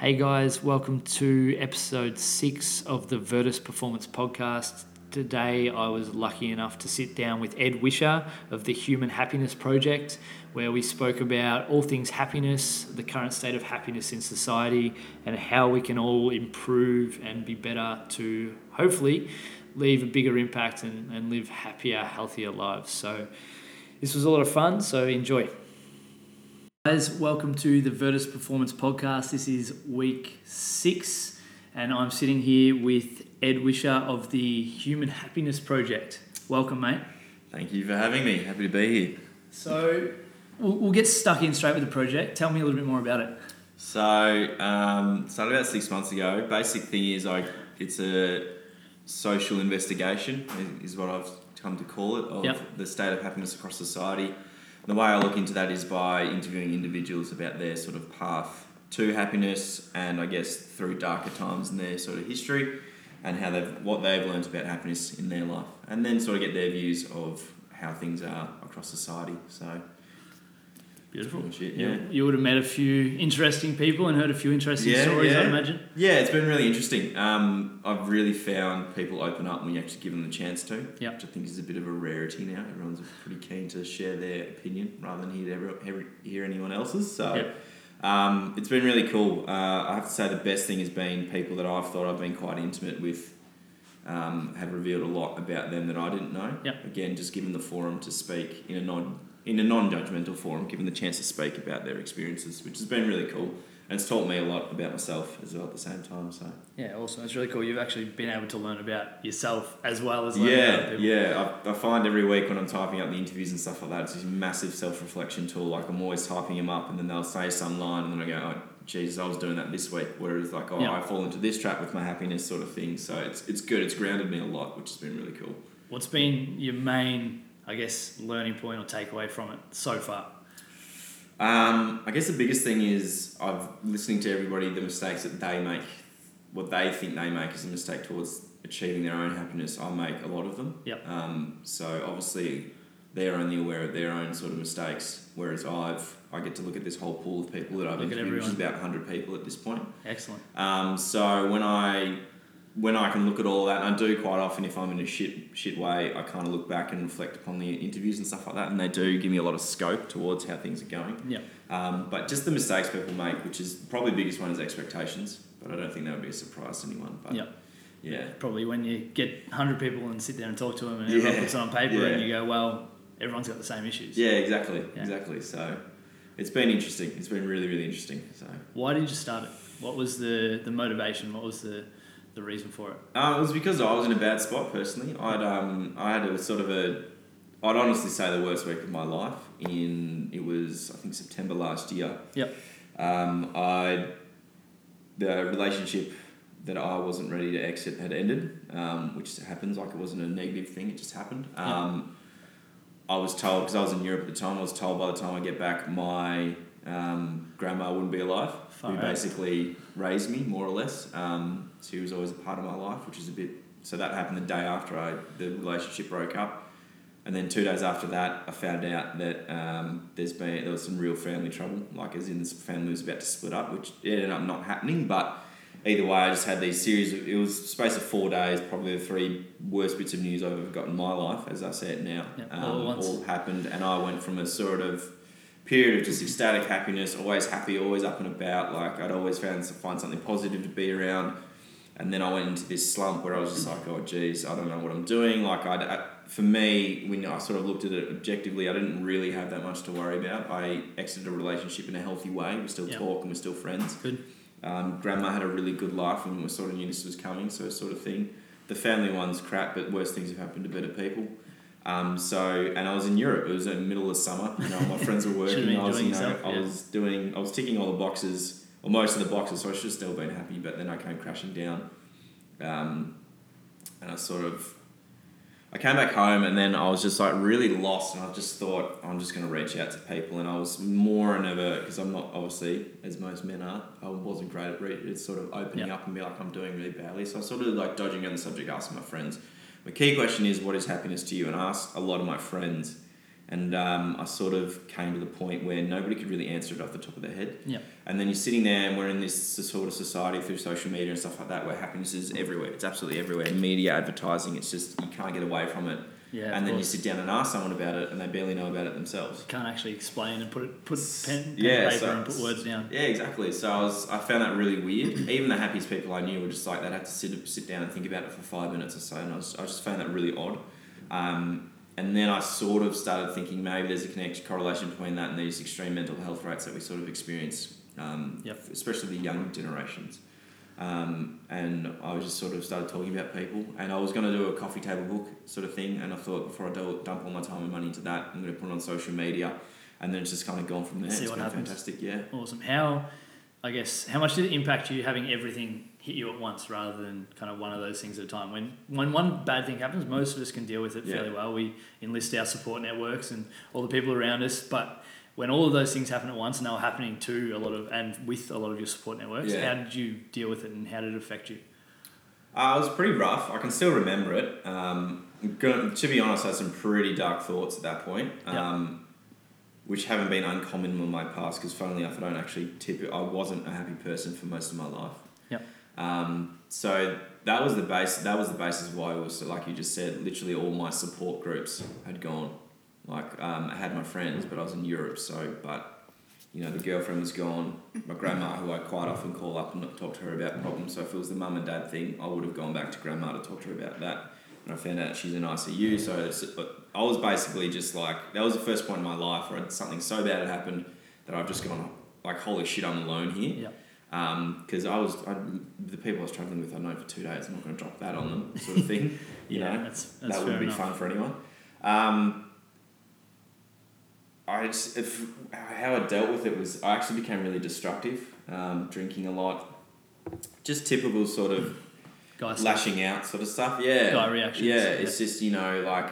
Hey guys, welcome to episode six of the Virtus Performance Podcast. Today I was lucky enough to sit down with Ed Wischer of the Human Happiness Project, where we spoke about all things happiness, the current state of happiness in society, and how we can all improve and be better to hopefully leave a bigger impact and, and live happier, healthier lives. So this was a lot of fun, so enjoy. Guys, welcome to the Virtus Performance Podcast. This is week six, and I'm sitting here with Ed Wischer of the Human Happiness Project. Welcome, mate. Thank you for having me. Happy to be here. So, we'll, we'll get stuck in straight with the project. Tell me a little bit more about it. So, um, started about six months ago. Basic thing is, I it's a social investigation, is what I've come to call it, of Yep. the state of happiness across society. The way I look into that is by interviewing individuals about their sort of path to happiness, and I guess through darker times in their sort of history, and how they've what they've learned about happiness in their life, and then sort of get their views of how things are across society. So, Beautiful. Pretty much it, You- yeah. You would have met a few interesting people and heard a few interesting stories, I'd imagine. Yeah, it's been really interesting. Um, I've really found people open up when you actually give them the chance to, Yep. which I think is a bit of a rarity now. Everyone's pretty keen to share their opinion rather than hear, every, hear, hear anyone else's. So Yep. um, it's been really cool. Uh, I have to say the best thing has been people that I've thought I've been quite intimate with um, have revealed a lot about them that I didn't know. Yep. Again, just given the forum to speak in a non in a non-judgmental forum, given the chance to speak about their experiences, which has been really cool. And it's taught me a lot about myself as well at the same time. So Yeah, awesome. It's really cool. You've actually been able to learn about yourself as well as learning yeah, yeah. I, I find every week when I'm typing up the interviews and stuff like that, it's this massive self-reflection tool. Like I'm always typing them up, and then they'll say some line, and then I go, "Oh, Jesus, I was doing that this week." Whereas like, "Oh, Yeah. I fall into this trap with my happiness," sort of thing. So it's it's good. It's grounded me a lot, which has been really cool. What's been your main, I guess, learning point or takeaway from it so far? Um, I guess the biggest thing is I've listening to everybody the mistakes that they make, what they think they make is a mistake towards achieving their own happiness. I make a lot of them. Yep. Um, so obviously they're only aware of their own sort of mistakes, whereas I've I get to look at this whole pool of people that I've Look interviewed, which is about hundred people at this point. Excellent. Um, so when I when I can look at all that, and I do quite often if I'm in a shit shit way, I kind of look back and reflect upon the interviews and stuff like that, and they do give me a lot of scope towards how things are going. Yeah. Um, but just the mistakes people make, which is probably the biggest one, is expectations. But I don't think that would be a surprise to anyone. But Yeah. yeah, Probably when you get 100 people and sit there and talk to them and everyone Yeah. puts it on paper Yeah. and you go, well, everyone's got the same issues. yeah, exactly, Yeah. exactly. So it's been interesting. It's been really, really interesting. So Why did you start it? What was the, the motivation? What was the, the reason for it? uh, it was because I was in a bad spot personally. I'd um, I had a sort of a, I'd honestly say the worst week of my life. In it was I think September last year. Yep. Um, I the relationship that I wasn't ready to exit had ended, um, which happens. Like it wasn't a negative thing; it just happened. Um, I was told because I was in Europe at the time. I was told by the time I get back, my um, grandma wouldn't be alive. Far who out. basically raised me more or less. Um, she was always a part of my life, which is a bit. So that happened the day after I the relationship broke up. And then two days after that, I found out that um, there's been there was some real family trouble, like as in this family was about to split up, which ended up not happening. But either way, I just had these series. Of, it was space of four days, probably the three worst bits of news I've ever got in my life, as I say it now. Um, all all happened, and I went from a sort of period of just ecstatic happiness, always happy, always up and about. Like I'd always found find something positive to be around. And then I went into this slump where I was just like, oh, geez, I don't know what I'm doing. Like, I, for me, when I sort of looked at it objectively, I didn't really have that much to worry about. I exited a relationship in a healthy way. We still Yeah. talk and we're still friends. Good. Um, grandma had a really good life and we sort of knew this was coming, so sort of thing. The family one's crap, but worse things have happened to better people. Um, so, and I was in Europe. It was in the middle of summer. You know, my friends were working. I was, you know, yourself, I was doing, I was ticking all the boxes, or most of the boxes. So I should have still been happy, but then I came crashing down. Um, and I sort of, I came back home and then I was just like really lost, and I just thought I'm just going to reach out to people, and I was more and ever because I'm not obviously as most men are. I wasn't great at re- sort of opening up and be like I'm doing really badly. So I sort of like dodging on the subject, asking my friends. My key question is, what is happiness to you? And I asked a lot of my friends, And um, I sort of came to the point where nobody could really answer it off the top of their head. Yeah. And then you're sitting there, and we're in this sort of society through social media and stuff like that, where happiness is everywhere. It's absolutely everywhere. Media, advertising, it's just you can't get away from it. Yeah. and then you sit down and ask someone about it, and they barely know about it themselves. can't actually explain and put it put pen, pen Yeah, paper so- and put words down. Yeah, exactly. So I was, I found that really weird. Even the happiest people I knew were just like they'd have to sit sit down and think about it for five minutes or so, and I, was, I just found that really odd. Um, and then I sort of started thinking maybe there's a connection correlation between that and these extreme mental health rates that we sort of experience, um, Yep. especially the young generations. Um, and I was just sort of started talking about people, and I was going to do a coffee table book sort of thing, and I thought before I do, dump all my time and money into that, I'm going to put it on social media, and then it's just kind of gone from there. See It's what been happens. fantastic, yeah. Awesome. How, I guess, how much did it impact you having everything hit you at once rather than kind of one of those things at a time? When when one bad thing happens, most of us can deal with it Yeah. fairly well. We enlist our support networks and all the people around us, but when all of those things happen at once and they were happening to a lot of and with a lot of your support networks, Yeah. how did you deal with it and how did it affect you? Uh, it was pretty rough. I can still remember it. Um, to be honest, I had some pretty dark thoughts at that point, Yeah. um, which haven't been uncommon in my past. Because funnily enough, I don't actually tip. I wasn't a happy person for most of my life. Yep. Um, so that was the base. That was the basis why it was like you just said. Literally, all my support groups had gone. Like um, I had my friends, but I was in Europe. So, but you know, the girlfriend was gone. My grandma, who I quite often call up and talk to her about problems. So if it was the mum and dad thing, I would have gone back to grandma to talk to her about that. And I found out she's in ICU. So I was basically just like that was the first point in my life where something so bad had happened that I've just gone like, holy shit, I'm alone here. Because I was I, the people I was traveling with, I know for two days. I'm not going to drop that on them, sort of thing. You yeah, know, that's, that's that wouldn't be enough. fun for anyone. Um, I just, if, how I dealt with it was I actually became really destructive, um, drinking a lot, just typical sort of Guy stuff. lashing out sort of stuff. Yeah, Guy reactions, Yeah, yeah. it's just you know like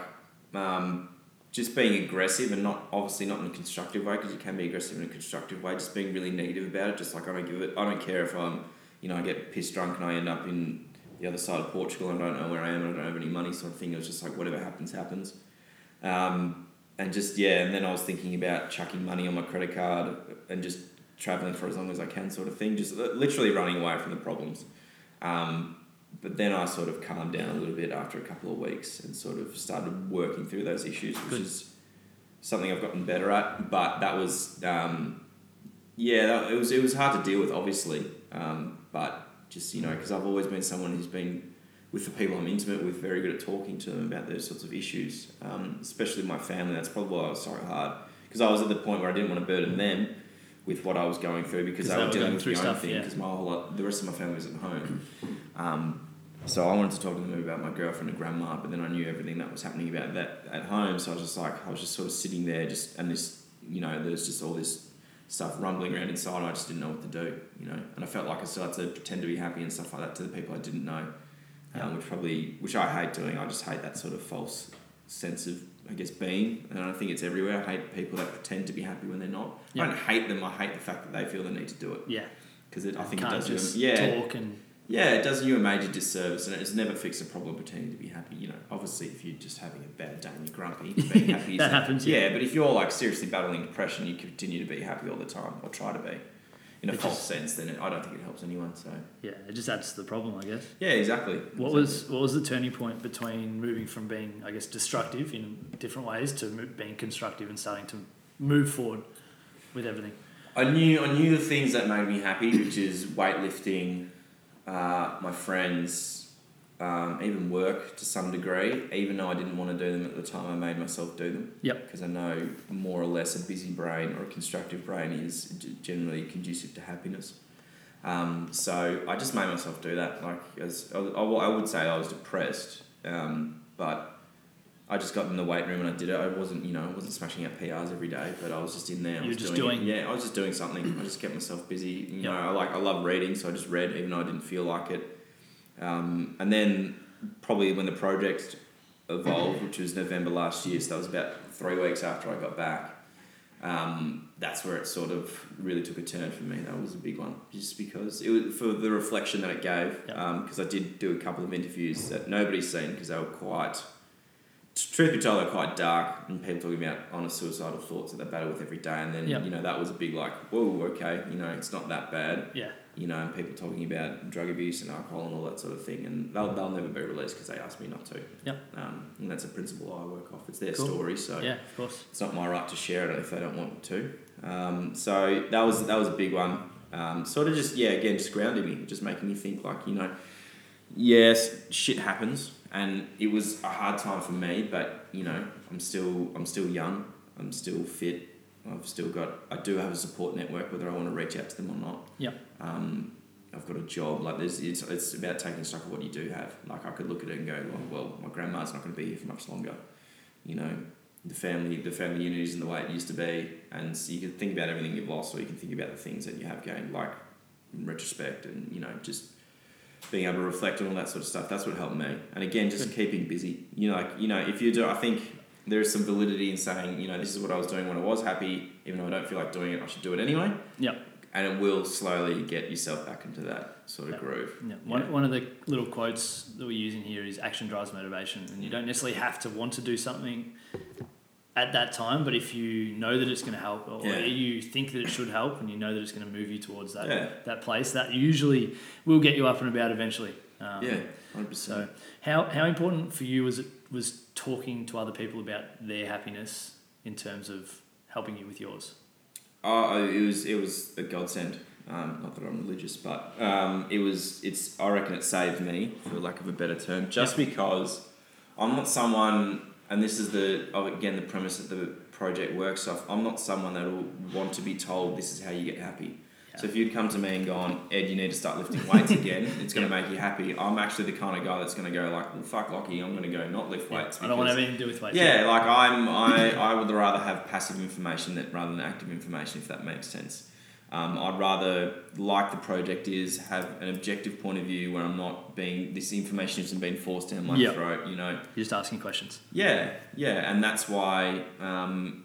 um, just being aggressive and not obviously not in a constructive way because you can be aggressive in a constructive way. Just being really negative about it. Just like I don't give it. I don't care if I'm you know I get pissed drunk and I end up in the other side of Portugal and I don't know where I am and I don't have any money sort of thing. It was just like whatever happens happens. Um, and just yeah, and then I was thinking about chucking money on my credit card and just traveling for as long as I can, sort of thing. Just literally running away from the problems. Um, but then I sort of calmed down a little bit after a couple of weeks and sort of started working through those issues, which Good. is something I've gotten better at. But that was um, yeah, that, it was it was hard to deal with, obviously. Um, but just you know, because I've always been someone who's been with the people I'm intimate with, very good at talking to them about those sorts of issues, um, especially my family. That's probably why I was so hard because I was at the point where I didn't want to burden them with what I was going through because they were dealing with their own stuff, thing yeah. because my whole lot, the rest of my family was at home. Um, so I wanted to talk to them about my girlfriend and grandma, but then I knew everything that was happening about that at home. So I was just like, I was just sort of sitting there, just and this, you know, there's just all this stuff rumbling around inside. And I just didn't know what to do, you know, and I felt like I still had to pretend to be happy and stuff like that to the people I didn't know, Yeah. um, which probably, which I hate doing. I just hate that sort of false sense of, I guess, being, and I think it's everywhere. I hate people that pretend to be happy when they're not. Yeah. I don't hate them. I hate the fact that they feel the need to do it Yeah. because I think it does just you. Yeah, talk and yeah, it does you a major disservice, and it's never fixed a problem pretending to be happy. You know, obviously, if you're just having a bad day and you're grumpy, being happy is That happens, yeah. Yeah, but if you're like seriously battling depression, you continue to be happy all the time, or try to be, in a It false just- sense, then it, I don't think it helps anyone. So yeah, it just adds to the problem, I guess. yeah, exactly. What was what was the turning point between moving from being, I guess, destructive in different ways to being constructive and starting to move forward with everything? I knew I knew the things that made me happy, which is weightlifting, uh, my friends, um, even work to some degree. Even though I didn't want to do them at the time, I made myself do them. Yep. Because I know more or less a busy brain or a constructive brain is generally conducive to happiness. Um, so I just made myself do that. Like as I, I I would say, I was depressed, um, but I just got in the weight room and I did it. I wasn't, you know, I wasn't smashing out PRs every day, but I was just in there. You were was just doing, doing- Yeah, I was just doing something. I just kept myself busy. You know, I like I love reading, so I just read even though I didn't feel like it. Um, and then probably when the project evolved, which was November last year, so that was about three weeks after I got back. Um, that's where it sort of really took a turn for me. That was a big one, just because it was for the reflection that it gave. Because I did do a couple of interviews that nobody's seen because they were quite truth be told, they're quite dark, and people talking about honest suicidal thoughts that they battle with every day, and then Yep. you know that was a big like, whoa, okay, you know, it's not that bad, Yeah. you know, and people talking about drug abuse and alcohol and all that sort of thing, and they'll, they'll never be released because they asked me not to. Yeah. Um, and that's a principle I work off. It's their Cool. story, so Yeah, of course. it's not my right to share it if they don't want to. Um, so that was that was a big one. Um, sort of just yeah, again, just grounding me, just making me think like you know, yes, shit happens, and it was a hard time for me, but you know, I'm still I'm still young, I'm still fit, I've still got I do have a support network whether I want to reach out to them or not. Yeah. Um, I've got a job. Like there's, it's, it's about taking stock of what you do have. Like I could look at it and go, well, well my grandma's not going to be here for much longer. You know, the family, the family unit isn't the way it used to be, and so you can think about everything you've lost, or you can think about the things that you have gained, like in retrospect, and you know, just being able to reflect on all that sort of stuff. That's what helped me. And again, just Good. keeping busy. You know, like you know, if you do, I think there is some validity in saying, you know, this is what I was doing when I was happy, even though I don't feel like doing it, I should do it anyway Yep. and it will slowly get yourself back into that sort of Yeah. groove. Yeah. One, one of the little quotes that we're using here is action drives motivation. And you mm. don't necessarily have to want to do something at that time, but if you know that it's going to help or Yeah. you think that it should help and you know that it's going to move you towards that, Yeah. that place, that usually will get you up and about eventually. Um, yeah, hundred So, percent. how, how important for you was it was talking to other people about their happiness in terms of helping you with yours? Oh, it was it was a godsend. Um, not that I'm religious, but um, it was. It's. I reckon it saved me, for lack of a better term, just because I'm not someone, and this is the oh, again the premise that the project works off. I'm not someone that will want to be told this is how you get happy. So if you'd come to me and gone, Ed, you need to start lifting weights again, it's going to make you happy. I'm actually the kind of guy that's going to go like, well, fuck Lockie, I'm going to go not lift Yeah, weights. I don't want anything to do with weights. Yeah, like I'm, I, I would rather have passive information that rather than active information, if that makes sense. Um, I'd rather, like the project is, have an objective point of view where I'm not being this information isn't being forced down my Yeah. throat. You know. You're just asking questions. Yeah, yeah, and that's why. Um,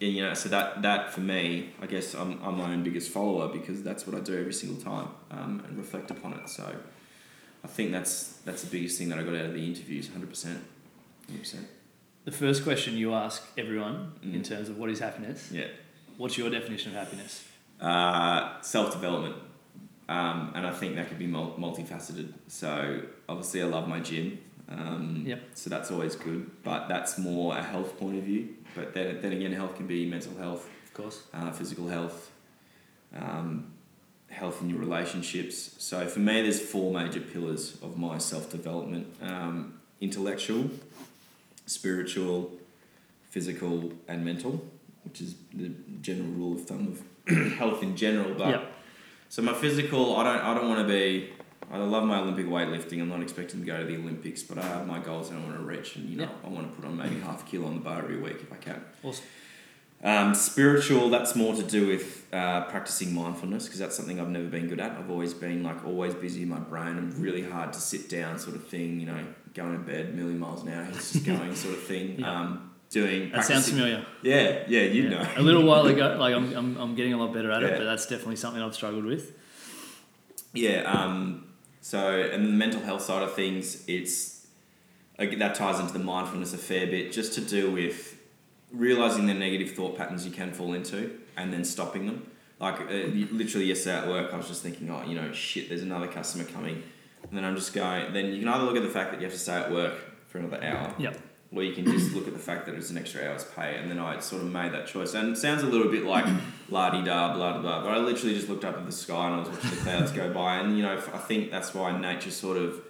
you know, so that that for me, I guess I'm, I'm my own biggest follower because that's what I do every single time um, and reflect upon it. So I think that's that's the biggest thing that I got out of the interviews, hundred percent, hundred percent. The first question you ask everyone in Mm. terms of what is happiness, Yeah. What's your definition of happiness? Uh, self development. Um, and I think that could be multifaceted. So obviously, I love my gym. Um, Yep. So that's always good, but that's more a health point of view. But then, then again, health can be mental health, Of course. uh, physical health, um, health in your relationships. So for me, there's four major pillars of my self development: um, intellectual, spiritual, physical, and mental, which is the general rule of thumb of health in general. But Yep. so my physical, I don't, I don't want to be. I love my Olympic weightlifting. I'm not expecting to go to the Olympics, but I have my goals that I want to reach, and you know, I want to put on maybe half a kilo on the bar every week if I can. Awesome. Um, spiritual, that's more to do with uh, practicing mindfulness because that's something I've never been good at. I've always been like always busy in my brain and really hard to sit down, sort of thing. You know, going to bed million miles an hour, it's just going sort of thing. Yeah. Um, doing That sounds familiar. Yeah, yeah, you Yeah. know. a little while ago, like I'm, I'm, I'm getting a lot better at Yeah. it, but that's definitely something I've struggled with. Yeah. Um, so, and the mental health side of things, it's like, that ties into the mindfulness a fair bit, just to do with realizing the negative thought patterns you can fall into, and then stopping them. Like uh, literally yesterday at work, I was just thinking, oh, you know, shit, there's another customer coming, and then I'm just going. Then you can either look at the fact that you have to stay at work for another hour, Yep. Or you can just look at the fact that it's an extra hour's pay. And then I sort of made that choice. And it sounds a little bit like la di da, blah, blah, blah. But I literally just looked up at the sky and I was watching the clouds go by. And, you know, I think that's why nature sort of,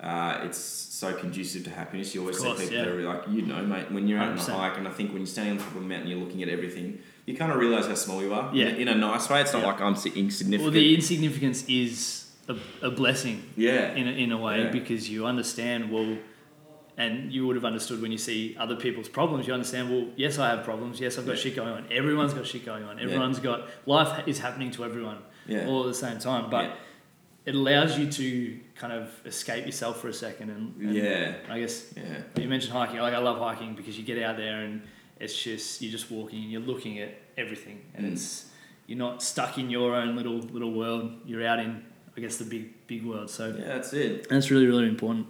uh, it's so conducive to happiness. You always course, see people yeah. that are like, you know, mate, when you're out on a 100%. hike, and I think when you're standing on the top of a mountain, you're looking at everything, you kind of realize how small you are. Yeah. In, in a nice way. It's not Yeah. like I'm si- insignificant. Well, the insignificance is a, a blessing yeah. in a, in a way Yeah. because you understand, well, and you would have understood when you see other people's problems, you understand, well, yes, I have problems. Yes, I've got Yeah. shit going on. Everyone's got shit going on. Yeah. Everyone's got, life is happening to everyone Yeah. all at the same time. But Yeah. it allows you to kind of escape yourself for a second. And, and Yeah. I guess Yeah. you mentioned hiking. Like I love hiking because you get out there and it's just you're just walking and you're looking at everything, and Mm. it's you're not stuck in your own little little world. You're out in I guess the big big world. So Yeah, that's it. that's really really important.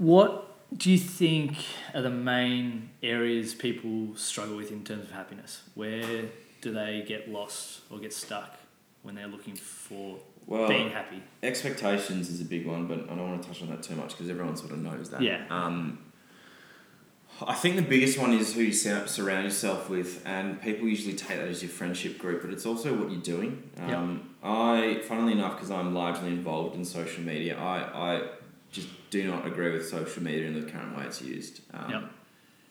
What do you think are the main areas people struggle with in terms of happiness? Where do they get lost or get stuck when they're looking for Well, being happy? expectations is a big one, but I don't want to touch on that too much because everyone sort of knows that. Yeah. Um, I think the biggest one is who you sur- surround yourself with, and people usually take that as your friendship group, but it's also what you're doing. Um, I, funnily enough, because I'm largely involved in social media, I, I just do not agree with social media in the current way it's used. Um, Yep.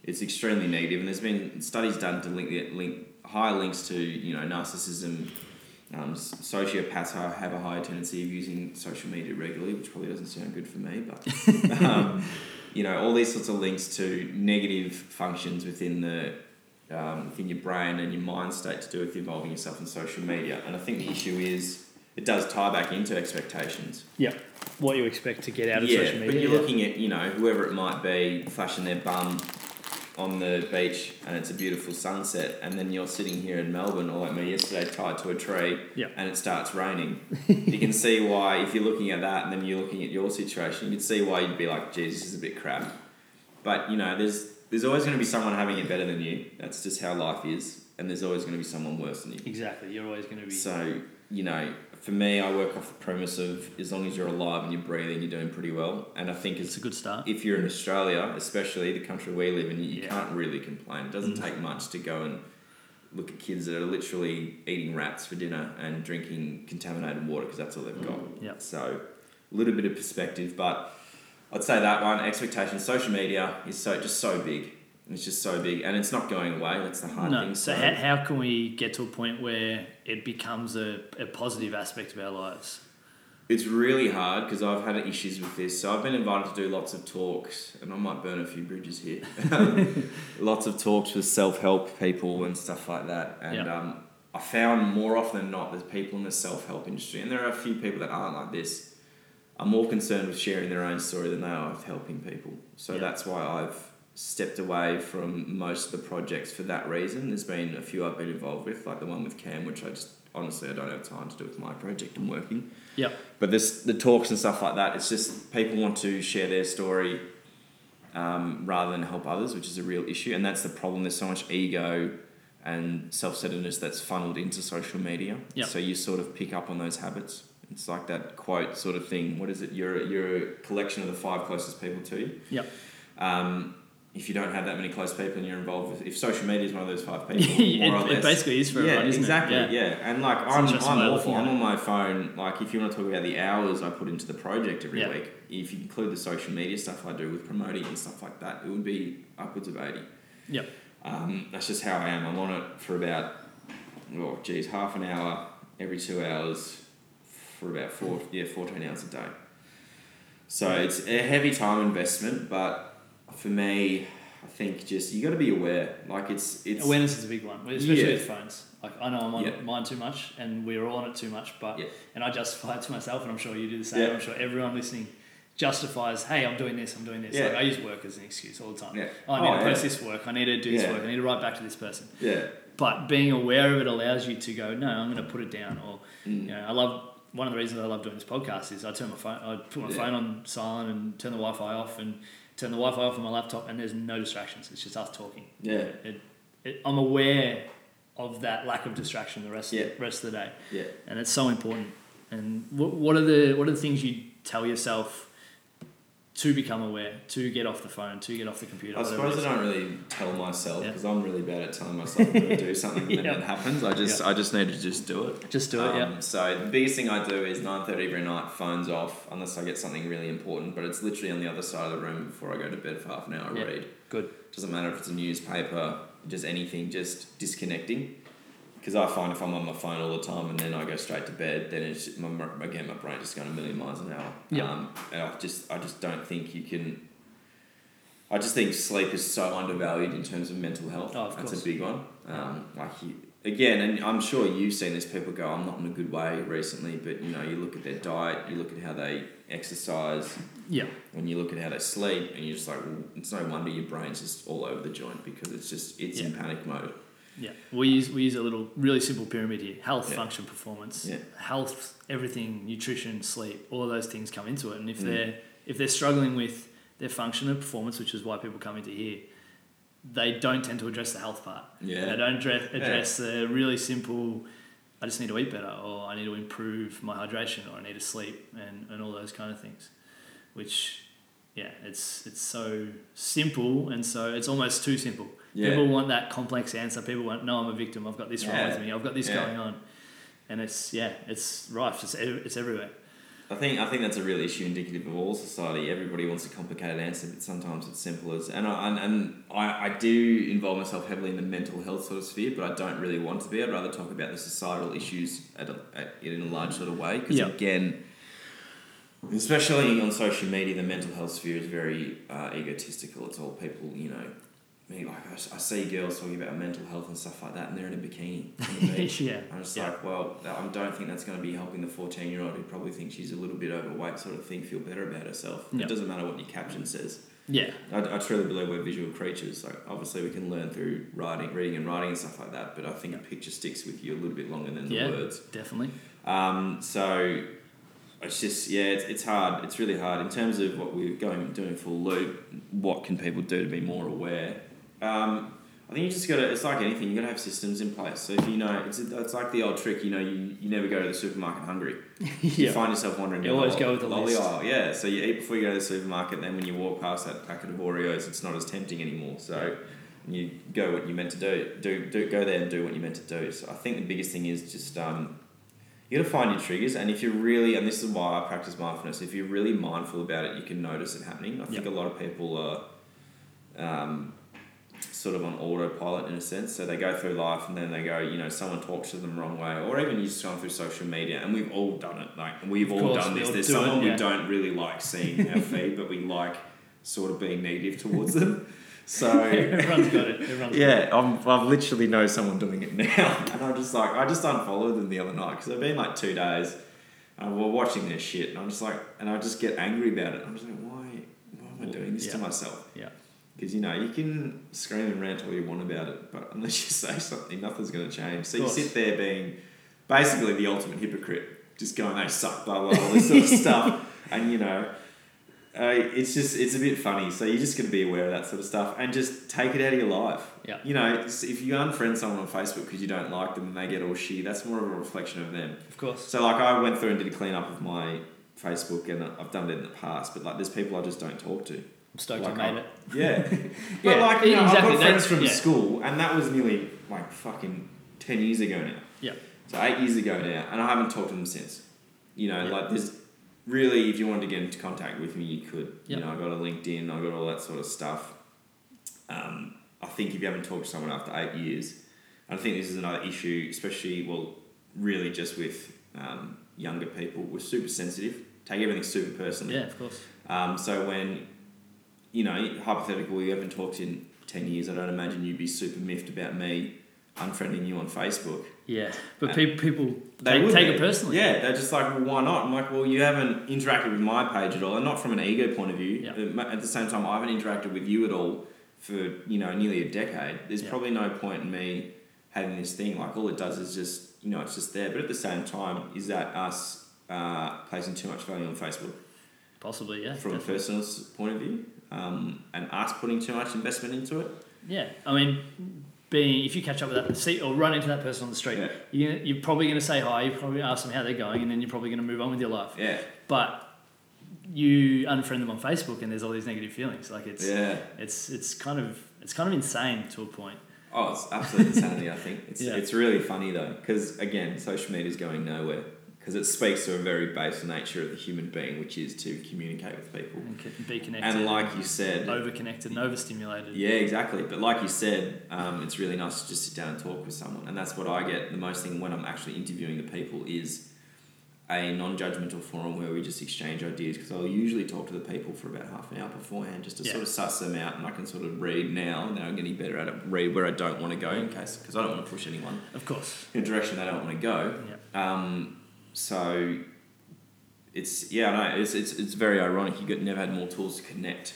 It's extremely negative, and there's been studies done to link, link high links to you know narcissism. Um, sociopaths ha- have a higher tendency of using social media regularly, which probably doesn't sound good for me, but um, you know all these sorts of links to negative functions within the um, within your brain and your mind state to do with involving yourself in social media. And I think the issue is it does tie back into expectations. Yeah. What you expect to get out of yeah, social media? but you're yeah. looking at you know whoever it might be flashing their bum on the beach and it's a beautiful sunset, and then you're sitting here in Melbourne, or like me yesterday, tied to a tree, Yeah. and it starts raining. you can see why if you're looking at that, and then you're looking at your situation, you can see why you'd be like, Jesus this is a bit crap." But you know, there's there's always going to be someone having it better than you. That's just how life is, and there's always going to be someone worse than you. Exactly. You're always going to be. So, you know, for me, I work off the premise of as long as you're alive and you're breathing, you're doing pretty well. And I think it's it's a good start. if you're in Australia, especially the country we live in, you Yeah. can't really complain. It doesn't Mm. take much to go and look at kids that are literally eating rats for dinner and drinking contaminated water because that's all they've got. Yep. So, a little bit of perspective, but I'd say that one expectation. Social media is so just so big. It's just so big, and it's not going away. That's the hard No. thing. So how, how can we get to a point where it becomes a, a positive aspect of our lives? It's really hard because I've had issues with this. So I've been invited to do lots of talks, and I might burn a few bridges here. lots of talks with self help people and stuff like that. And Yeah. um, I found more often than not, there's people in the self help industry, and there are a few people that aren't like this, are more concerned with sharing their own story than they are with helping people. So Yeah. that's why I've stepped away from most of the projects for that reason. There's been a few I've been involved with, like the one with Cam, which I just honestly I don't have time to do with my project I'm working. Yep. But this the talks and stuff like that. It's just people want to share their story um, rather than help others, which is a real issue, and that's the problem. There's so much ego and self-centeredness that's funneled into social media. Yep. So you sort of pick up on those habits. It's like that quote sort of thing. What is it? You're you're a collection of the five closest people to you. Yep. Um, if you don't have that many close people and you're involved with, if social media is one of those five people, it, or it basically is for yeah, everyone, isn't exactly. it? Yeah. and like It's I'm, I'm awful. I'm on my phone. Like if you want to talk about the hours I put into the project every Yeah. week, if you include the social media stuff I do with promoting and stuff like that, it would be upwards of eighty. Yep. Um, that's just how I am. I'm on it for about, oh geez, half an hour every two hours for about four, yeah, fourteen hours a day. So it's a heavy time investment, but for me, I think just you got to be aware. Like it's it's Awareness is a big one, especially Yeah. with phones. Like I know I'm on Yeah. mine too much, and we're all on it too much. But Yeah. and I justify it to myself, and I'm sure you do the same. I'm sure everyone listening justifies, hey, I'm doing this, I'm doing this. Yeah. Like I use work as an excuse all the time. Yeah. Oh, I need Oh, to post this work. I need to do this work. I need to write back to this person. yeah. But being aware of it allows you to go, no, I'm going to put it down. Or Mm. you know, I love one of the reasons I love doing this podcast is I turn my phone, I put my phone on silent and turn the Wi-Fi off and turn the Wi-Fi off on my laptop, and there's no distractions. It's just us talking. Yeah. It, it, I'm aware of that lack of distraction the rest Yeah. rest of the day, Yeah. and it's so important. And what, what are the what are the things you tell yourself to become aware, to get off the phone, to get off the computer? I suppose I don't really tell myself Yeah. because I'm really bad at telling myself I'm going to do something and then it happens. I just I just need to just do it. Just do it, yeah. Um, So the biggest thing I do is nine thirty every night, phones off, unless I get something really important. But it's literally on the other side of the room before I go to bed for half an hour. I Yeah. read. Good. Doesn't matter if it's a newspaper, just anything, just disconnecting. Because I find if I'm on my phone all the time and then I go straight to bed, then it's my, my- again my brain just going a million miles an hour. Yeah. Um, and I just I just don't think you can. I just think sleep is so undervalued in terms of mental health. Oh, of That's course. a big one. Um, like you, again, and I'm sure you've seen this. People go, "I'm not in a good way" recently, but you know, you look at their diet, you look at how they exercise, Yeah. when you look at how they sleep, and you're just like, well, it's no wonder your brain's just all over the joint because it's just it's in panic mode. Yeah, we use we use a little really simple pyramid here: health, Yeah. function, performance. Yeah. Health, everything, nutrition, sleep, all of those things come into it. And if Mm. they're if they're struggling with their function and performance, which is why people come into here, they don't tend to address the health part. Yeah. They don't address, address the really simple, I just need to eat better, or I need to improve my hydration, or I need to sleep, and, and all those kind of things. Which, yeah, it's it's so simple, and so it's almost too simple. Yeah. People want that complex answer. People want, no, I'm a victim. I've got this wrong with me. I've got this Yeah. going on, and it's yeah, it's rife. It's it's everywhere. I think I think that's a real issue indicative of all society. Everybody wants a complicated answer, but sometimes it's simple as and I, and, and I, I do involve myself heavily in the mental health sort of sphere, but I don't really want to be. I'd rather talk about the societal issues at a, at, in a large sort of way because Yeah. again, especially on social media, the mental health sphere is very uh, egotistical. It's all people, you know. I mean, like I, s- I see girls talking about mental health and stuff like that, and they're in a bikini on the beach. yeah, I'm just Yeah. like, well, I don't think that's going to be helping the 14 year old who probably thinks she's a little bit overweight, sort of thing, feel better about herself. Yeah. It doesn't matter what your caption says. yeah, I, I truly believe we're visual creatures. Like, obviously, we can learn through writing, reading, and writing and stuff like that, but I think a picture sticks with you a little bit longer than the Yeah. words. definitely. Um, so it's just yeah, it's, it's hard. It's really hard in terms of what we're going doing full loop. What can people do to be more aware? Um, I think you just got to. It's like anything. You got to have systems in place. So if you know, it's it's like the old trick. You know, you, you never go to the supermarket hungry. You find yourself wandering. You always go with the lolly list. aisle. Yeah. So you eat before you go to the supermarket. Then when you walk past that packet of Oreos, it's not as tempting anymore. So. You go what you meant to do. Do, do go there and do what you meant to do. So I think the biggest thing is just um, you got to find your triggers, and if you're really, and this is why I practice mindfulness. If you're really mindful about it, you can notice it happening. I think a lot of people are um, sort of on autopilot in a sense. So they go through life, and then they go, you know, someone talks to them the wrong way, or even you just going through social media, and we've all done it. Like we've all done this. There's do it, someone yeah. we don't really like seeing our feed, but we like sort of being negative towards them. So Everyone's got it. Everyone's got it. yeah, I'm, I've literally know someone doing it now, and I'm just like, I just unfollowed them the other night because it's been like two days. Uh, and we're watching their shit, and I'm just like, and I just get angry about it. I'm just like, why, why am I doing this Yeah. to myself? Because you know you can scream and rant all you want about it, but unless you say something, nothing's going to change. So you sit there being basically the ultimate hypocrite, just going, they suck, blah blah, all this sort of stuff, and you know. Uh, it's just it's a bit funny, so you're just going to be aware of that sort of stuff and just take it out of your life. Yeah. You know, if you unfriend someone on Facebook because you don't like them and they get all shitty, that's more of a reflection of them. Of course. So like I went through and did a clean up of my Facebook and I've done it in the past, but like there's people I just don't talk to. Stoked Like I- made it. Yeah. Yeah, but like you know, exactly, I've got friends from yeah. school and that was nearly like fucking ten years ago now. Yeah. So eight years ago now, and I haven't talked to them since. You know, Yeah. like there's really, if you wanted to get into contact with me, you could. Yeah. You know, I got a LinkedIn, I got all that sort of stuff. Um, I think if you haven't talked to someone after eight years, I think this is another issue, especially well, really just with um, younger people, we're super sensitive, take everything super personally. Yeah, of course. Um, so when, you know, hypothetically, we haven't talked in 10 years, I don't imagine you'd be super miffed about me unfriending you on Facebook. Yeah, but pe- people They take, take it personally. Yeah, they're just like, well, why not? I'm like, well, you haven't interacted with my page at all, and not from an ego point of view. Uh, At the same time, I haven't interacted with you at all for, you know, nearly a decade. There's Yeah. probably no point in me having this thing. Like, all it does is just, you know, it's just there. But at the same time, is that us uh, placing too much value on Facebook? Possibly, yeah. from a personal point of view, um, and us putting too much investment into it. Yeah, I mean, being if you catch up with that, see or run into that person on the street, Yeah. you, you're probably going to say hi. You're probably ask them how they're going, and then you're probably going to move on with your life. Yeah, But you unfriend them on Facebook, and there's all these negative feelings. Like it's yeah. it's it's kind of it's kind of insane to a point. Oh, it's absolute insanity. I think it's Yeah. it's really funny though, because again, social media is going nowhere because it speaks to a very base nature of the human being, which is to communicate with people. And be connected, And like you said, over connected, and overstimulated. Yeah, exactly. But like you said, um, it's really nice to just sit down and talk with someone, and that's what I get the most thing when I'm actually interviewing the people is a non-judgmental forum where we just exchange ideas. Because I'll usually talk to the people for about half an hour beforehand just to Yeah. sort of suss them out, and I can sort of read now. And now I'm getting better at it. Read where I don't want to go in case because I don't want to push anyone Of course. in a direction they don't want to go. Yeah. Um, so it's yeah, no, it's it's it's very ironic. You got never had more tools to connect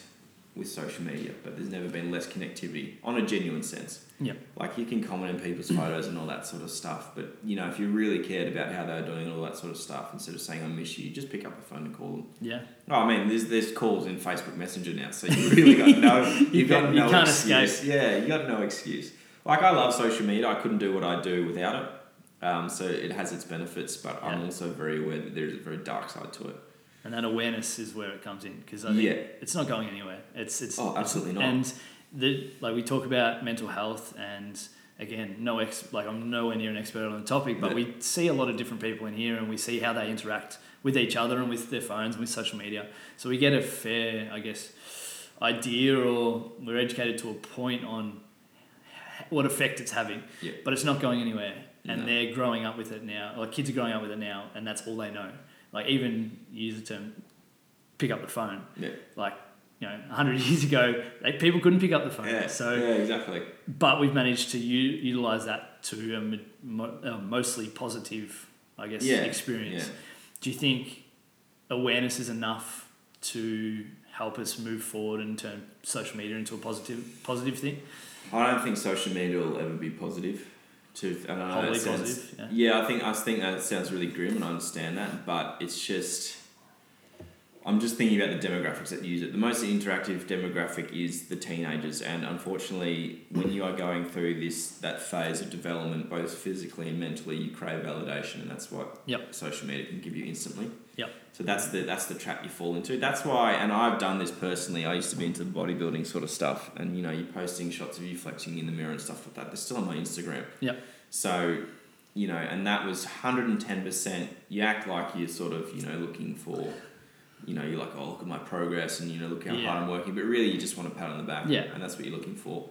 with social media, but there's never been less connectivity on a genuine sense. Yeah. Like you can comment on people's photos and all that sort of stuff, but you know, if you really cared about how they're doing and all that sort of stuff, instead of saying I miss you, you just pick up the phone and call them. Yeah. Oh, I mean, there's there's calls in Facebook Messenger now, so you really got no, you've got You no can't excuse. escape. Yeah, you got no excuse. Like I love social media, I couldn't do what I do without it. Um, so it has its benefits, but I'm also very aware that there's a very dark side to it. And that awareness is where it comes in because I think Yeah. it's not going anywhere. It's it's Oh, absolutely not. And the like we talk about mental health and again no ex like I'm nowhere near an expert on the topic, but Yeah. we see a lot of different people in here and we see how they interact with each other and with their phones and with social media. So we get a fair, I guess, idea or we're educated to a point on what effect it's having. Yeah. But it's not going anywhere. And No. they're growing up with it now. Like kids are growing up with it now and that's all they know. Like even use the term pick up the phone. Yeah. Like, you know, 100 years ago, they, people couldn't pick up the phone. Yeah. So, yeah, exactly. but we've managed to u- utilize that to a, mo- a mostly positive, I guess, Yeah, experience. yeah. Do you think awareness is enough to help us move forward and turn social media into a positive positive thing? I don't think social media will ever be positive. To I don't know, that sounds, positive, Yeah, I think I think that sounds really grim, and I understand that. But it's just, I'm just thinking about the demographics that use it. The most interactive demographic is the teenagers, and unfortunately, when you are going through this that phase of development, both physically and mentally, you crave validation, and that's what Yep. social media can give you instantly. Yep. So that's the that's the trap you fall into. That's why, and I've done this personally. I used to be into the bodybuilding sort of stuff, and you know, you're posting shots of you flexing in the mirror and stuff like that. They're still on my Instagram. Yep. So, you know, and that was hundred and ten percent. You act like you're sort of, you know, looking for, you know, you're like, oh, look at my progress, and you know, look how Yeah. hard I'm working. But really, you just want a pat on the back. Yeah. And that's what you're looking for.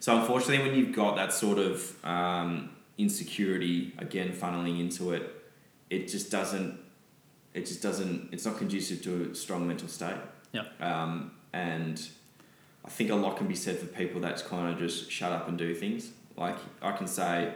So unfortunately, when you've got that sort of um, insecurity again funneling into it, it just doesn't. It just doesn't. It's not conducive to a strong mental state. Yeah. Um, and I think a lot can be said for people that's kind of just shut up and do things. Like I can say,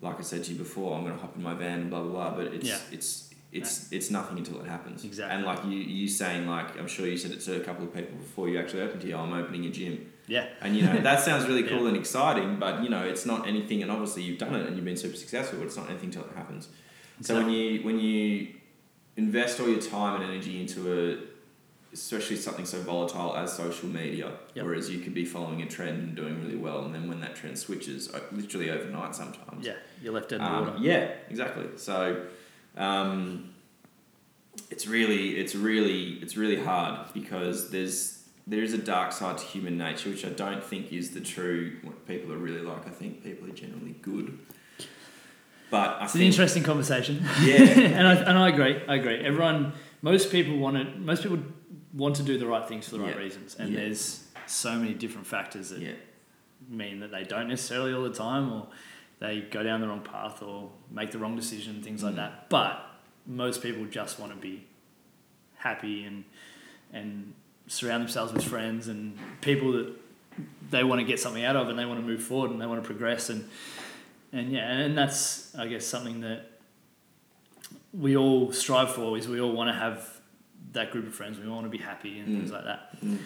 like I said to you before, I'm going to hop in my van and blah blah blah. But it's Yeah. it's it's it's nothing until it happens. Exactly. And like you you saying like I'm sure you said it to a couple of people before you actually opened here. I'm opening a gym. Yeah. And you know that sounds really cool Yeah. and exciting, but you know it's not anything. And obviously you've done it and you've been super successful, but it's not anything until it happens. So when you when you invest all your time and energy into a, especially something so volatile as social media, Yep. whereas you could be following a trend and doing really well, and then when that trend switches, literally overnight sometimes. Yeah. You're left in the Um, water. yeah, exactly. So, um, it's really, it's really, it's really hard because there's there is a dark side to human nature, which I don't think is the true what people are really like. I think people are generally good, but I It's an interesting conversation. yeah, and I and I agree. I agree. Everyone, most people want to. Most people want to do the right things for the right Yeah. reasons, and Yeah. there's so many different factors that yeah, mean that they don't necessarily all the time, or they go down the wrong path, or make the wrong decision, things like Mm. that. But most people just want to be happy and and surround themselves with friends and people that they want to get something out of, and they want to move forward, and they want to progress, and and yeah, and that's I guess something that we all strive for is we all want to have that group of friends. We all want to be happy and things Mm. like that. Mm.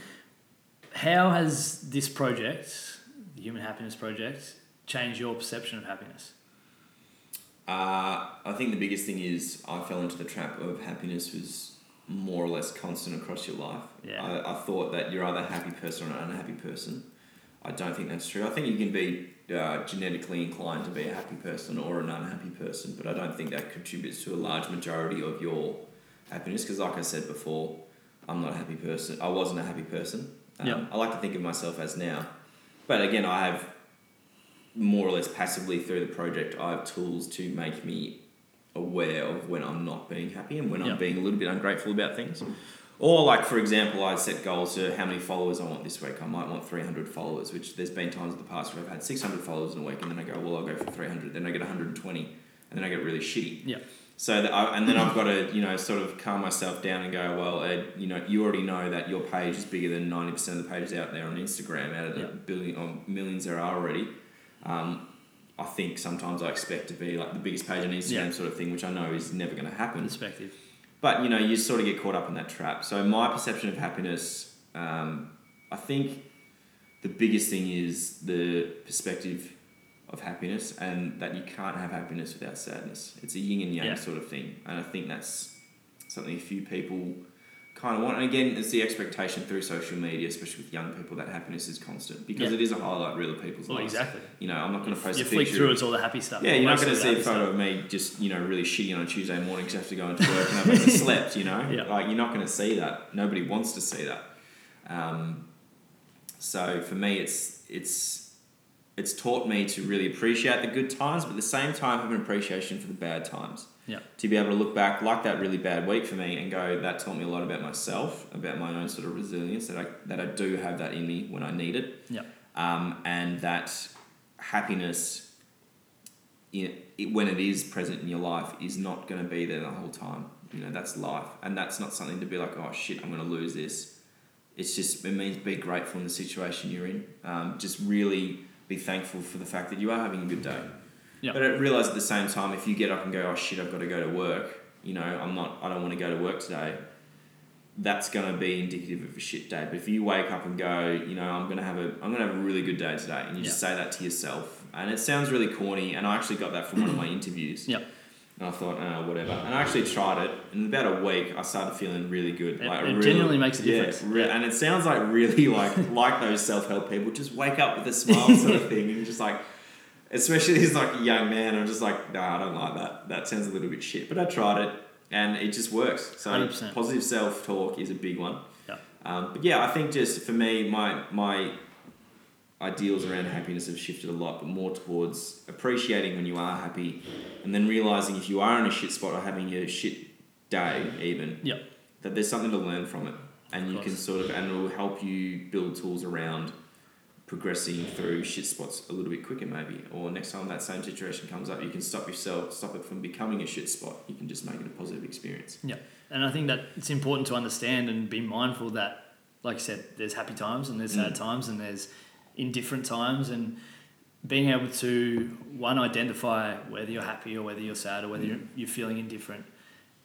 How has this project, the Human Happiness Project, changed your perception of happiness? Uh, I think the biggest thing is I fell into the trap of happiness was more or less constant across your life. Yeah. I, I thought that you're either a happy person or an unhappy person. I don't think that's true. I think you can be uh, genetically inclined to be a happy person or an unhappy person, but I don't think that contributes to a large majority of your happiness. Because, like I said before, I'm not a happy person. I wasn't a happy person. Um, Yeah. I like to think of myself as now, but again, I have more or less passively through the project. I have tools to make me aware of when I'm not being happy and when Yeah. I'm being a little bit ungrateful about things. Or like for example, I set goals to how many followers I want this week. I might want 300 followers, which there's been times in the past where I've had 600 followers in a week, and then I go, well, I'll go for 300. Then I get 120, and then I get really shitty. Yeah. So that I, and then I've got to you know sort of calm myself down and go, well, Ed, you know, you already know that your page is bigger than 90% of the pages out there on Instagram out of the Yeah. billion or millions there are already. Um, I think sometimes I expect to be like the biggest page on Instagram Yeah. sort of thing, which I know is never going to happen. Perspective. But you know, you sort of get caught up in that trap. So my perception of happiness, um, I think the biggest thing is the perspective of happiness and that you can't have happiness without sadness. It's a yin and yang Yeah. sort of thing. And I think that's something a few people kind of want. And again, it's the expectation through social media, especially with young people, that happiness is constant because Yeah. it is a highlight reel of people's Well, lives. exactly. You know, I'm not going to post You a flick picture. through, it's all the happy stuff. Yeah, you're not going to see a photo stuff. of me just, you know, really shitty on a Tuesday morning because I have to go into work and I've never slept, you know? Yeah. Like, you're not going to see that. Nobody wants to see that. Um, so for me, it's, it's, it's taught me to really appreciate the good times, but at the same time, have an appreciation for the bad times. Yeah. To be able to look back, like that really bad week for me, and go, that taught me a lot about myself, about my own sort of resilience, that I, that I do have that in me when I need it Yeah. um, and that happiness, in, it, when it is present in your life, is not going to be there the whole time. You know, that's life, and that's not something to be like, oh shit, I'm going to lose this. It's just it means be grateful in the situation you're in. Um, just really be thankful for the fact that you are having a good day. Yeah. But I realise at the same time, if you get up and go, oh shit, I've got to go to work. You know, I'm not. I don't want to go to work today that's going to be indicative of a shit day. But if you wake up and go, you know, I'm going to have a, I'm going to have a really good day today, and you just say that to yourself, and it sounds really corny, and I actually got that from one of my interviews. Yep. And I thought, oh, whatever. And I actually tried it, and in about a week, I started feeling really good. It- like it really, genuinely makes a yeah, difference. re- Yeah. And it sounds like really like like those self help people. Just wake up with a smile, sort of thing, and just like. Especially as like a young man, I'm just like, nah, I don't like that. That sounds a little bit shit. But I tried it, and it just works. So 100%. positive self talk is a big one. Yeah. Um, but yeah, I think just for me, my my ideals around happiness have shifted a lot, but more towards appreciating when you are happy, and then realizing if you are in a shit spot or having a shit day, even Yeah. that there's something to learn from it, and you can sort of and it will help you build tools around progressing through shit spots a little bit quicker maybe. Or next time that same situation comes up you can stop yourself stop it from becoming a shit spot. You can just make it a positive experience. Yeah, and I think that it's important to understand and be mindful that, like I said, there's happy times and there's sad Mm. times and there's indifferent times, and being able to one identify whether you're happy or whether you're sad or whether you're, you're feeling indifferent,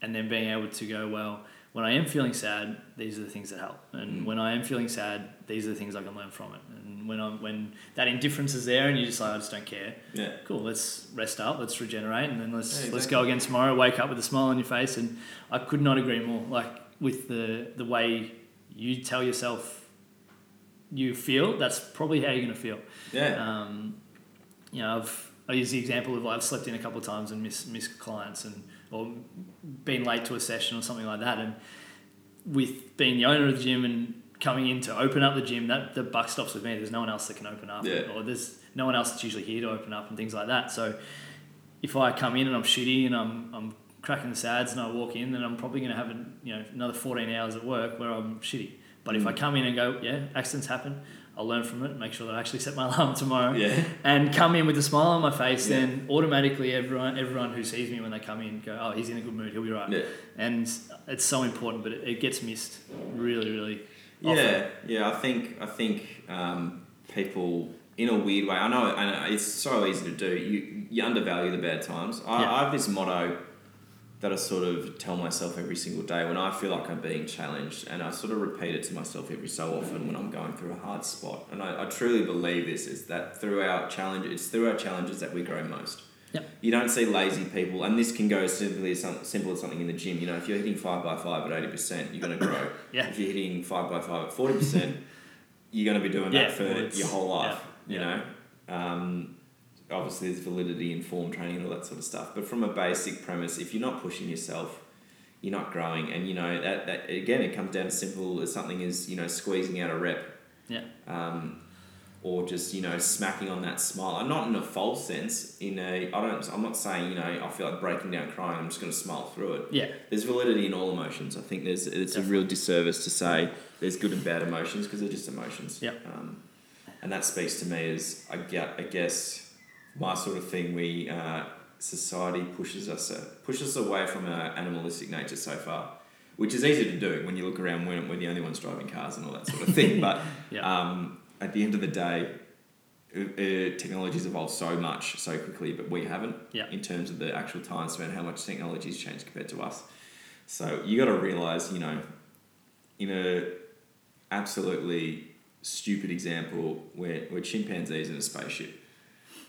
and then being able to go, well, when I am feeling sad, these are the things that help, and Mm. when I am feeling sad, these are the things I can learn from it, when I'm when that indifference is there and you just like I just don't care, yeah. Cool let's rest up let's regenerate and then let's Yeah, let's go again tomorrow wake up with a smile on your face and i could not agree more like with the the way you tell yourself you feel that's probably how you're going to feel. Yeah. Um, you know i've i use the example of i've slept in a couple of times and missed missed clients and or been late to a session or something like that and with being the owner of the gym and coming in to open up the gym, that the buck stops with me. There's no one else that can open up, Yeah. or there's no one else that's usually here to open up and things like that. So if I come in and I'm shitty and I'm I'm cracking the sads and I walk in, then I'm probably going to have a, you know another 14 hours at work where I'm shitty. But if I Mm. come in and go, yeah, accidents happen. I'll learn from it. Make sure that I actually set my alarm tomorrow yeah and come in with a smile on my face, Yeah. then automatically everyone everyone who sees me when they come in go, oh, he's in a good mood, he'll be right. yeah And it's so important, but it, it gets missed really, really. Often. Yeah, yeah. I think I think um, people in a weird way. I know, I know it's so easy to do. You you undervalue the bad times. I, Yeah. I have this motto that I sort of tell myself every single day when I feel like I'm being challenged, and I sort of repeat it to myself every so often when I'm going through a hard spot. And I, I truly believe this is that through our challenge, it's through our challenges that we grow most. Yep. You don't see lazy people, and this can go as simply as some, simple as something in the gym. You know, if you're hitting five by five at eighty percent, you're going to grow. Yeah. If you're hitting five by five at forty percent, you're going to be doing Yeah, that for your whole life. yeah, You know, um, obviously there's validity in form training and all that sort of stuff. But from a basic premise, if you're not pushing yourself, you're not growing. And you know that, that again, it comes down to simple as something is you know squeezing out a rep. Yeah. Um, or just you know smacking on that smile, and not in a false sense. In a, I don't. I'm not saying you know I feel like breaking down crying. I'm just going to smile through it Yeah. there's validity in all emotions. I think there's it's a real disservice to say there's good and bad emotions because they're just emotions. Yep. Um, and that speaks to me as I get I guess my sort of thing. We uh, society pushes us uh, pushes us away from our animalistic nature so far, which is easy to do when you look around when we're the only ones driving cars and all that sort of thing. but Yeah. um, at the end of the day. Uh, uh, technology's evolved so much so quickly, but we haven't Yeah. in terms of the actual time span, how much technology's changed compared to us. So you got to realize, you know, in a absolutely stupid example. We're, we're chimpanzees in a spaceship.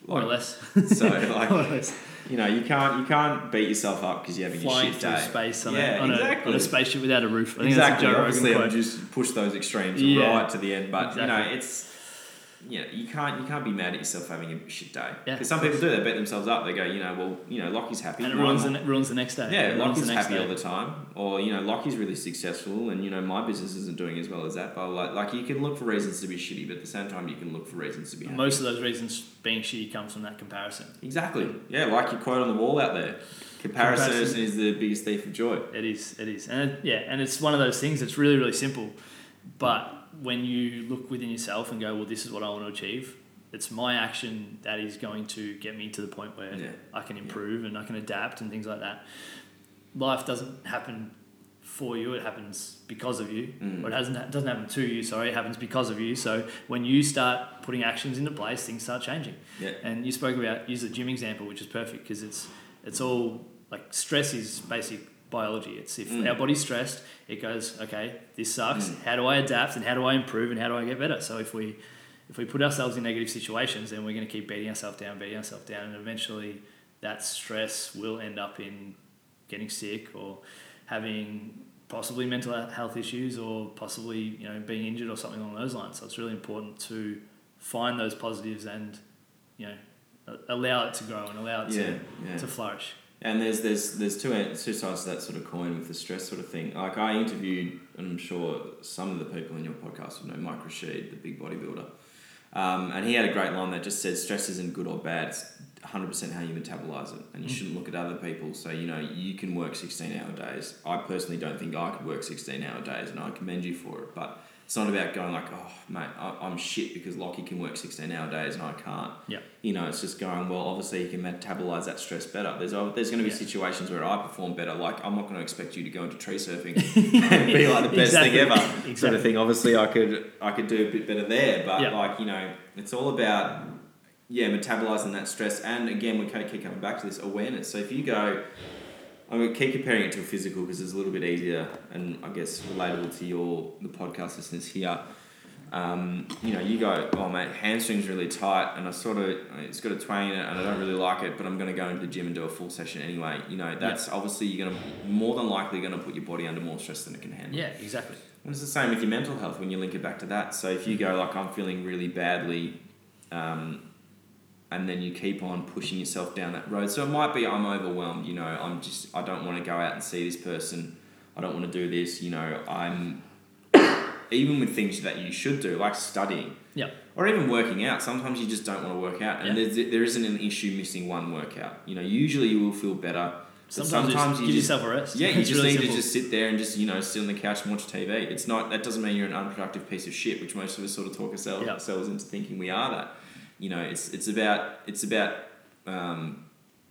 More or less. So like, or less. you know, you can't you can't beat yourself up because you're having Flying a shit through day. space on, yeah, a, on, exactly. a, on a spaceship without a roof. I think exactly. that's a Joe Obviously, Rogan I've just pushed those extremes Yeah. right to the end, but you know, it's you know, you can't you can't be mad at yourself having a shit day. Yeah, Because some people do. They beat themselves up. They go, you know, well, you know, Lockie's happy. and it ruins the, ruins the next day. Yeah, Lockie's the next happy day. all the time, or you know, Lockie's really successful, and you know, my business isn't doing as well as that. But like, like you can look for reasons to be shitty, but at the same time, you can look for reasons to be happy. Most of those reasons being shitty comes from that comparison. exactly. Yeah, like your quote on the wall out there. Comparison, Comparison. is the biggest thief of joy. It is. It is. And it, yeah, and it's one of those things that's really, really simple. But when you look within yourself and go, well, this is what I want to achieve, it's my action that is going to get me to the point where Yeah. I can improve and I can adapt and things like that. Life doesn't happen for you; it happens because of you. Mm. Or it hasn't it doesn't happen to you. Sorry, it happens because of you. So when you start putting actions into place, things start changing. Yeah. And you spoke about use the gym example, which is perfect because it's it's all like stress is basic biology. It's if Mm. our body's stressed, it goes okay. This sucks. Mm. How do I adapt and how do I improve and how do I get better? So if we if we put ourselves in negative situations, then we're going to keep beating ourselves down, beating ourselves down, and eventually that stress will end up in getting sick or having possibly mental health issues or possibly you know being injured or something along those lines. So it's really important to find those positives and you know allow it to grow and allow it Yeah, to, yeah. to flourish. And there's there's there's two two sides to that sort of coin with the stress sort of thing. Like I interviewed, and I'm sure some of the people in your podcast would know Mike Rashid, the big bodybuilder, um, and he had a great line that just says stress isn't good or bad. It's 100% how you metabolize it, and you Mm. shouldn't look at other people. So you know you can work 16 hour days. I personally don't think I could work 16 hour days, and I commend you for it. But it's not about going like, oh mate, I, I'm shit because Lockie can work 16 hour days and I can't. Yeah. You know, it's just going well. Obviously, you can metabolize that stress better. There's there's going to be Yeah. situations where I perform better. Like I'm not going to expect you to go into tree surfing and be like the best Exactly. thing ever, sort of thing. Obviously, I could I could do a bit better there, but Yeah. like you know, it's all about yeah metabolizing that stress. And again, we kind of keep coming back to this awareness. So if you go. I'm going to keep comparing it to a physical because it's a little bit easier and I guess relatable to your the podcast listeners here um, you know, you go, oh mate, hamstring's really tight, and I sort of, it's got a twang in it, and I don't really like it, but I'm going to go into the gym and do a full session anyway. You know, that's obviously you're going to more than likely going to put your body under more stress than it can handle. Yeah, exactly. And it's the same with your mental health when you link it back to that. So if you go like I'm feeling really badly, um, and then you keep on pushing yourself down that road. So it might be I'm overwhelmed. You know, I'm just I don't want to go out and see this person. I don't want to do this. You know, I'm even with things that you should do like studying. Yeah. Or even working out. Sometimes you just don't want to work out, and Yeah. there's, there isn't an issue missing one workout. You know, usually you will feel better. Sometimes, sometimes you you give just yourself a rest. yeah, you just really need simple. to just sit there and just you know sit on the couch and watch TV. It's not that doesn't mean you're an unproductive piece of shit, which most of us sort of talk ourselves, Yeah. ourselves into thinking we are that. You know, it's it's about it's about um,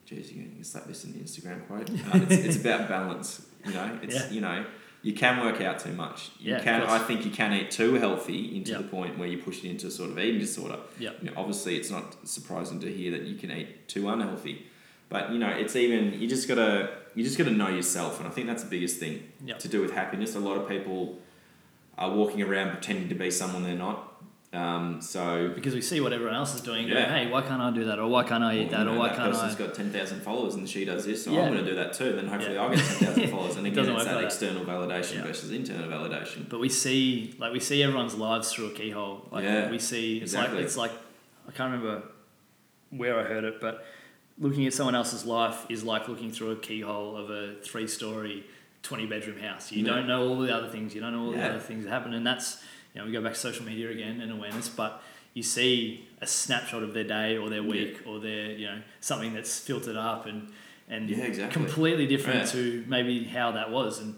geez, you can slap this in the Instagram quote. Uh, it's, it's about balance. You know, it's Yeah. you know you can work out too much. You Yeah, can. I think you can eat too healthy into Yeah. the point where you push it into sort of eating disorder. Yeah. You know, obviously, it's not surprising to hear that you can eat too unhealthy, but you know, it's even you just gotta you just gotta know yourself, and I think that's the biggest thing Yeah. to do with happiness. A lot of people are walking around pretending to be someone they're not. Um, so because we see what everyone else is doing. Yeah. Go, hey, why can't I do that? Or why can't I eat well, that? you know, or why that can't person's I? got ten thousand followers and she does this, so Yeah. I'm going to do that too. Then hopefully Yeah. I'll get ten thousand followers, and It again, doesn't it's that that. external validation Yeah. versus internal validation. But we see, like, we see everyone's lives through a keyhole. Like, Yeah, we see, it's exactly. like, it's like, I can't remember where I heard it, but looking at someone else's life is like looking through a keyhole of a three-story, twenty-bedroom house. You don't know all the other things. You don't know all the other things that happen, and that's, you know, we go back to social media again and awareness, but you see a snapshot of their day or their week or their, you know, something that's filtered up and and Yeah, exactly. completely different Yeah. to maybe how that was. And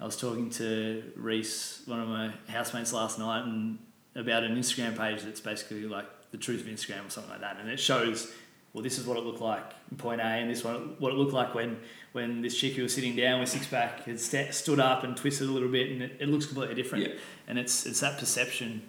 I was talking to Reese, one of my housemates last night, and about an Instagram page that's basically like the truth of Instagram or something like that, and it shows. Well, this is what it looked like in point A, and this one what it looked like when when this chick who was sitting down with six pack had sta stood up and twisted a little bit, and it, it looks completely different. Yeah. And it's it's that perception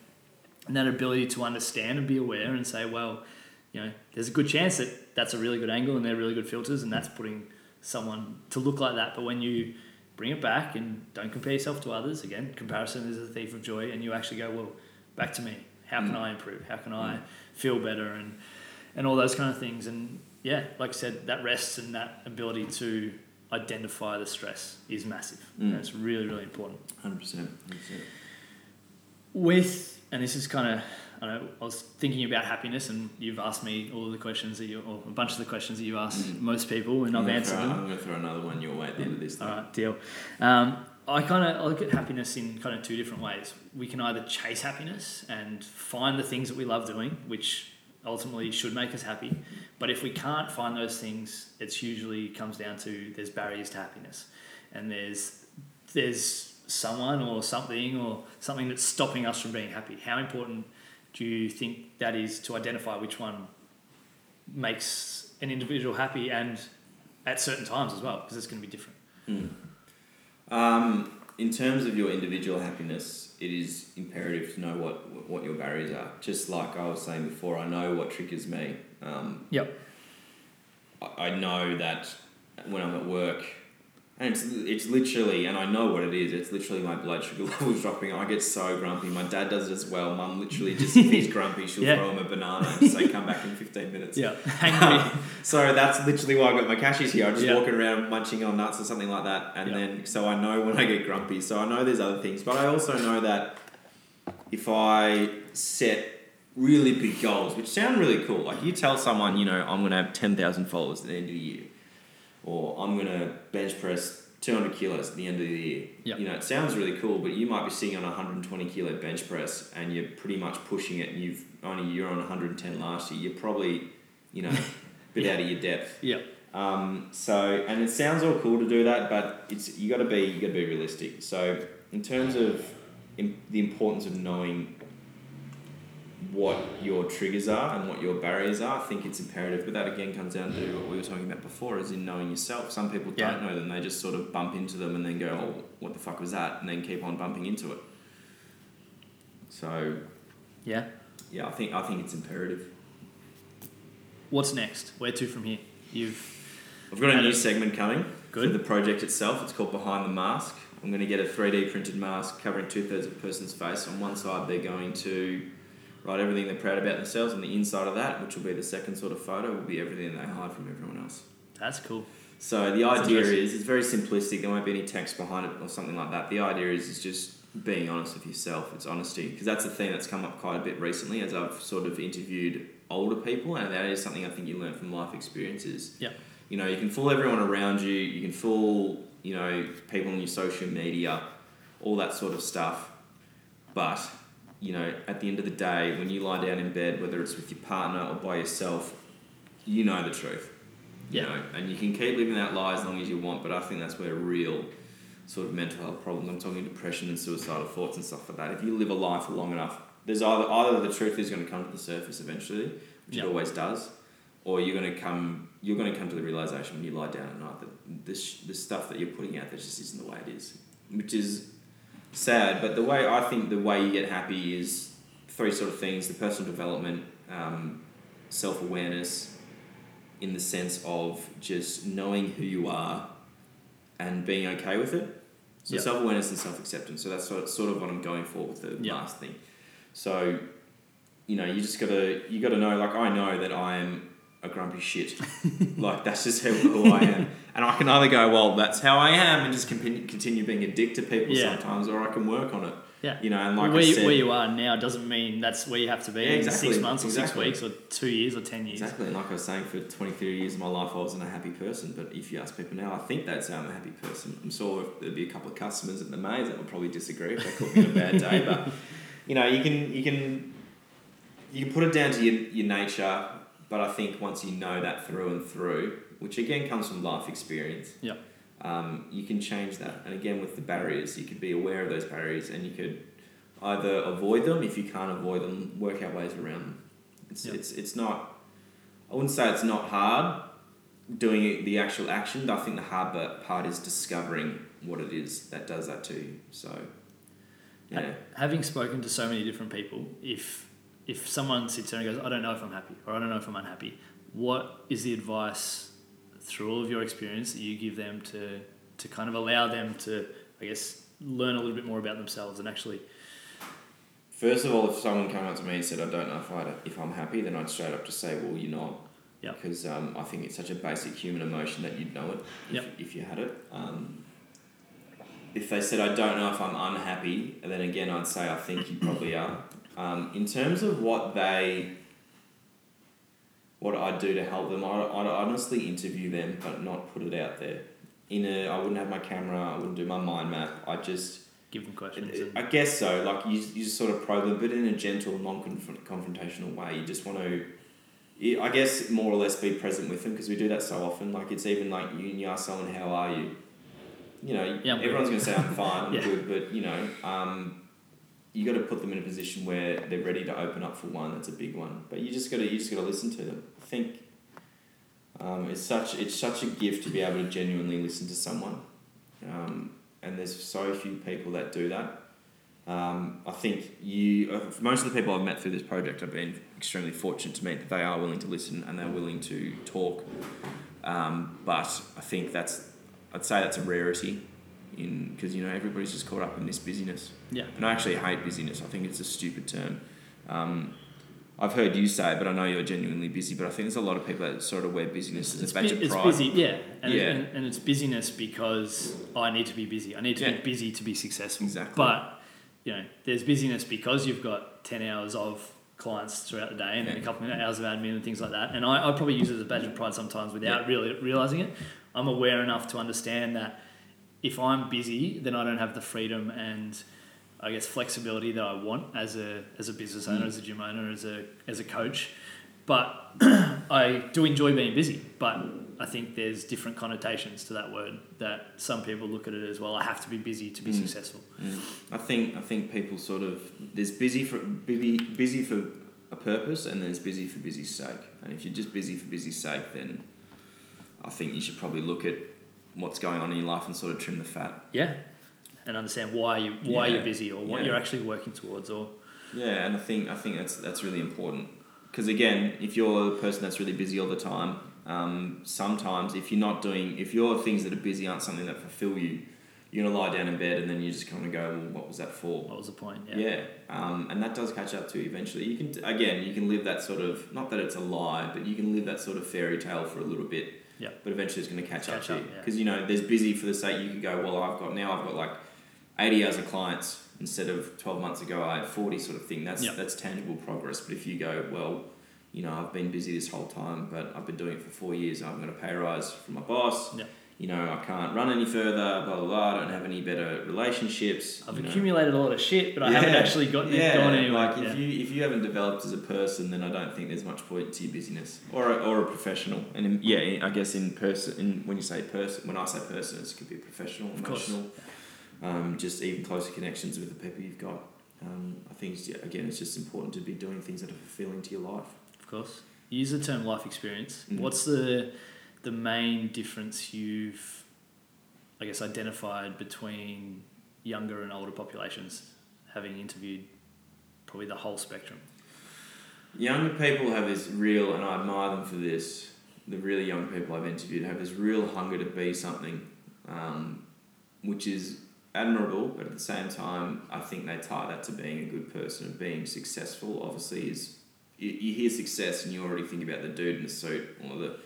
and that ability to understand and be aware and say, well, you know, there's a good chance that that's a really good angle and they're really good filters, and that's putting someone to look like that. But when you bring it back and don't compare yourself to others, again, comparison is a thief of joy, and you actually go, well, back to me. How can Mm. I improve? How can I Mm. feel better? And and all those kind of things. And yeah, like I said, that rest and that ability to identify the stress is massive. Mm. It's really, really important. Hundred percent. 100%. With and this is kind of I know I was thinking about happiness, and you've asked me all of the questions that you, or a bunch of the questions that you ask Mm. most people, and I've answered them. I'm going to throw another one your way at the end of this. All though. deal. Um, I kind of I look at happiness in kind of two different ways. We can either chase happiness and find the things that we love doing, which ultimately should make us happy. But if we can't find those things, it's usually comes down to there's barriers to happiness, and there's there's someone or something or something that's stopping us from being happy. How important do you think that is to identify which one makes an individual happy and at certain times as well, because it's going to be different. Mm. Um, in terms of your individual happiness, it is imperative to know what what your barriers are. Just like I was saying before, I know what triggers me. Um, Yep. I, I know that when I'm at work, and it's it's literally, and I know what it is. It's literally my blood sugar levels dropping. I get so grumpy. My dad does it as well. Mum literally just if he's grumpy, she'll Yeah. throw him a banana and say, "Come back in fifteen minutes." Yeah. So that's literally why I got my cashies here. I'm just Yeah. walking around munching on nuts or something like that, and Yeah. then so I know when I get grumpy. So I know there's other things, but I also know that if I set really big goals, which sound really cool, like you tell someone, you know, I'm going to have ten thousand followers at the end of the year, or I'm going to bench press. 200 kilos at the end of the year. Yep. You know, it sounds really cool, but you might be sitting on a 120 kilo bench press and you're pretty much pushing it and you've only you're on 110 last year. You're probably, you know, a bit Yeah. out of your depth. yeah. Um, so, and it sounds all cool to do that, but it's you got to be you got to be realistic. So, in terms of im- the importance of knowing what your triggers are and what your barriers are, I think it's imperative. But that again comes down to what we were talking about before, is in knowing yourself. Some people Yeah. don't know them; they just sort of bump into them and then go, "Oh, what the fuck was that?" and then keep on bumping into it. So, Yeah. yeah, I think I think it's imperative. What's next? Where to from here? You've I've got a new it- segment coming Good. for the project itself. It's called Behind the Mask. I'm going to get a 3D printed mask covering two thirds of a person's face. On one side, they're going to write everything they're proud about themselves. On the inside of that, which will be the second sort of photo, will be everything they hide from everyone else. that's cool. So the That's idea is, it's very simplistic. There won't be any text behind it or something like that. The idea is, is just being honest with yourself. It's honesty because that's a thing that's come up quite a bit recently as I've sort of interviewed older people, and that is something I think you learn from life experiences. Yeah. You know, you can fool everyone around you. You can fool, you know, people on your social media, all that sort of stuff. But you know, at the end of the day, when you lie down in bed, whether it's with your partner or by yourself, you know the truth. You Yeah. know, and you can keep living that lie as long as you want, but I think that's where real sort of mental health problems, I'm talking depression and suicidal thoughts and stuff like that. If you live a lie for long enough, there's either either the truth is going to come to the surface eventually, which it always does, or you're going to come you're going to come to the realization when you lie down at night that this the stuff that you're putting out there just isn't the way it is, which is sad. But the way I think the way you get happy is three sort of things: the personal development, um, self awareness, in the sense of just knowing who you are and being okay with it. So Yeah. self awareness and self acceptance. So that's sort of what I'm going for with the Yeah. last thing. So, you know, you just gotta you gotta know. Like I know that I am a grumpy shit. like that's just who, who I am. And I can either go, well, that's how I am, and just continue, continue being a dick to people Yeah. sometimes, or I can work on it. Yeah. You know, and like where, I you, said, where you are now doesn't mean that's where you have to be Yeah, in exactly, six months or exactly. six weeks or two years or ten years. Exactly, and like I was saying, for 20, 30 years of my life, I wasn't a happy person. But if you ask people now, I think they'd say I'm a happy person. I'm sure there'd be a couple of customers at the maze that would probably disagree if they caught me on a bad day. But you know, you can you can you can put it down to your, your nature. But I think once you know that through and through, which again comes from life experience, um, you can change that. And again, with the barriers, you could be aware of those barriers, and you could either avoid them if you can't avoid them, work out ways around them. It's Yep. it's it's not. I wouldn't say it's not hard doing it, the actual action. But I think the hard part is discovering what it is that does that to you. So, yeah, Having spoken to so many different people, if if someone sits there and goes, I don't know if I'm happy or I don't know if I'm unhappy, what is the advice through all of your experience that you give them to to kind of allow them to, I guess, learn a little bit more about themselves and actually First of all, if someone came up to me and said, "I don't know if I if I'm happy," then I'd straight up just say, "Well, you're not." Yep. Because um, I think it's such a basic human emotion that you'd know it if, Yep. if you had it. Um, if they said, "I don't know if I'm unhappy," then again, I'd say, "I think you probably are." Um, in terms of what they, what I'd do to help them, I'd, I'd honestly interview them, but not put it out there. In a, I wouldn't have my camera. I wouldn't do my mind map. I just Give them questions. And, I guess so. Like you, you just sort of probe them, but in a gentle, non-confrontational way. You just want to, I guess, more or less be present with them because we do that so often. Like it's even like you, you ask someone, "How are you?" You know, Yeah, everyone's going to say, "I'm fine, I'm Yeah. good," but you know, um, you got to put them in a position where they're ready to open up for one. That's a big one. But you just got to, you just got to listen to them. I think. Um, it's such it's such a gift to be able to genuinely listen to someone, um, and there's so few people that do that. Um, I think you uh, most of the people I've met through this project I've been extremely fortunate to meet that they are willing to listen and they're willing to talk. Um, but I think that's I'd say that's a rarity in because you know everybody's just caught up in this busyness. Yeah. And I actually hate busyness. I think it's a stupid term. Um, I've heard you say it, but I know you're genuinely busy. But I think there's a lot of people that sort of wear busyness as it's, a badge bu- of it's pride. busy, yeah. And, Yeah. And, and it's busyness because I need to be busy. I need to Yeah. be busy to be successful. Exactly. But, you know, there's busyness because you've got 10 hours of clients throughout the day and then a couple of hours of admin and things like that. And I, I probably use it as a badge of pride sometimes without really realizing it. I'm aware enough to understand that if I'm busy, then I don't have the freedom and I guess flexibility that I want as a as a business owner, Mm. as a gym owner, as a as a coach. But I do enjoy being busy, but I think there's different connotations to that word that some people look at it as well. I have to be busy to be Mm. successful. Mm. I think I think people sort of there's busy for busy busy for a purpose and there's busy for busy's sake. And if you're just busy for busy's sake, then I think you should probably look at what's going on in your life and sort of trim the fat. Yeah, and understand why you why Yeah. you're busy or what Yeah. you're actually working towards. Or Yeah, and I think I think that's that's really important because again, if you're a person that's really busy all the time, um, sometimes if you're not doing if your things that are busy aren't something that fulfill you, you're gonna lie down in bed and then you just kind of go, well, what was that for? what was the point? Yeah, Yeah, um, and that does catch up to you eventually. You can again, you can live that sort of not that it's a lie, but you can live that sort of fairy tale for a little bit. Yeah. But eventually, it's going to catch, up Catch to up, you yeah. because you know there's busy for the sake you could go. Well, I've got now I've got like eighty hours of clients instead of twelve months ago I had forty sort of thing. That's Yeah. that's tangible progress. But if you go well. You know, I've been busy this whole time, but I've been doing it for four years. I'm going to pay rise from my boss. Yeah. You know, I can't run any further. Blah blah blah. I don't have any better relationships. I've you know. accumulated a lot of shit, but I haven't actually gotten it Yeah, gone anywhere. like yeah. if you if you haven't developed as a person, then I don't think there's much point to your busyness or a, or a professional. And in, yeah, I guess in person, in, when you say person, when I say person, it could be professional, Of course. emotional, um, just even closer connections with the people you've got. Um, I think yeah, again, it's just important to be doing things that are fulfilling to your life. Of course. You use the term life experience. Mhm. What's the the main difference you've I guess identified between younger and older populations, having interviewed probably the whole spectrum? Younger people have this real, and I admire them for this. The really young people I've interviewed have this real hunger to be something, um, which is admirable, but at the same time, I think they tie that to being a good person and being successful. Obviously, is you, you hear success and you already think about the dude in the suit or the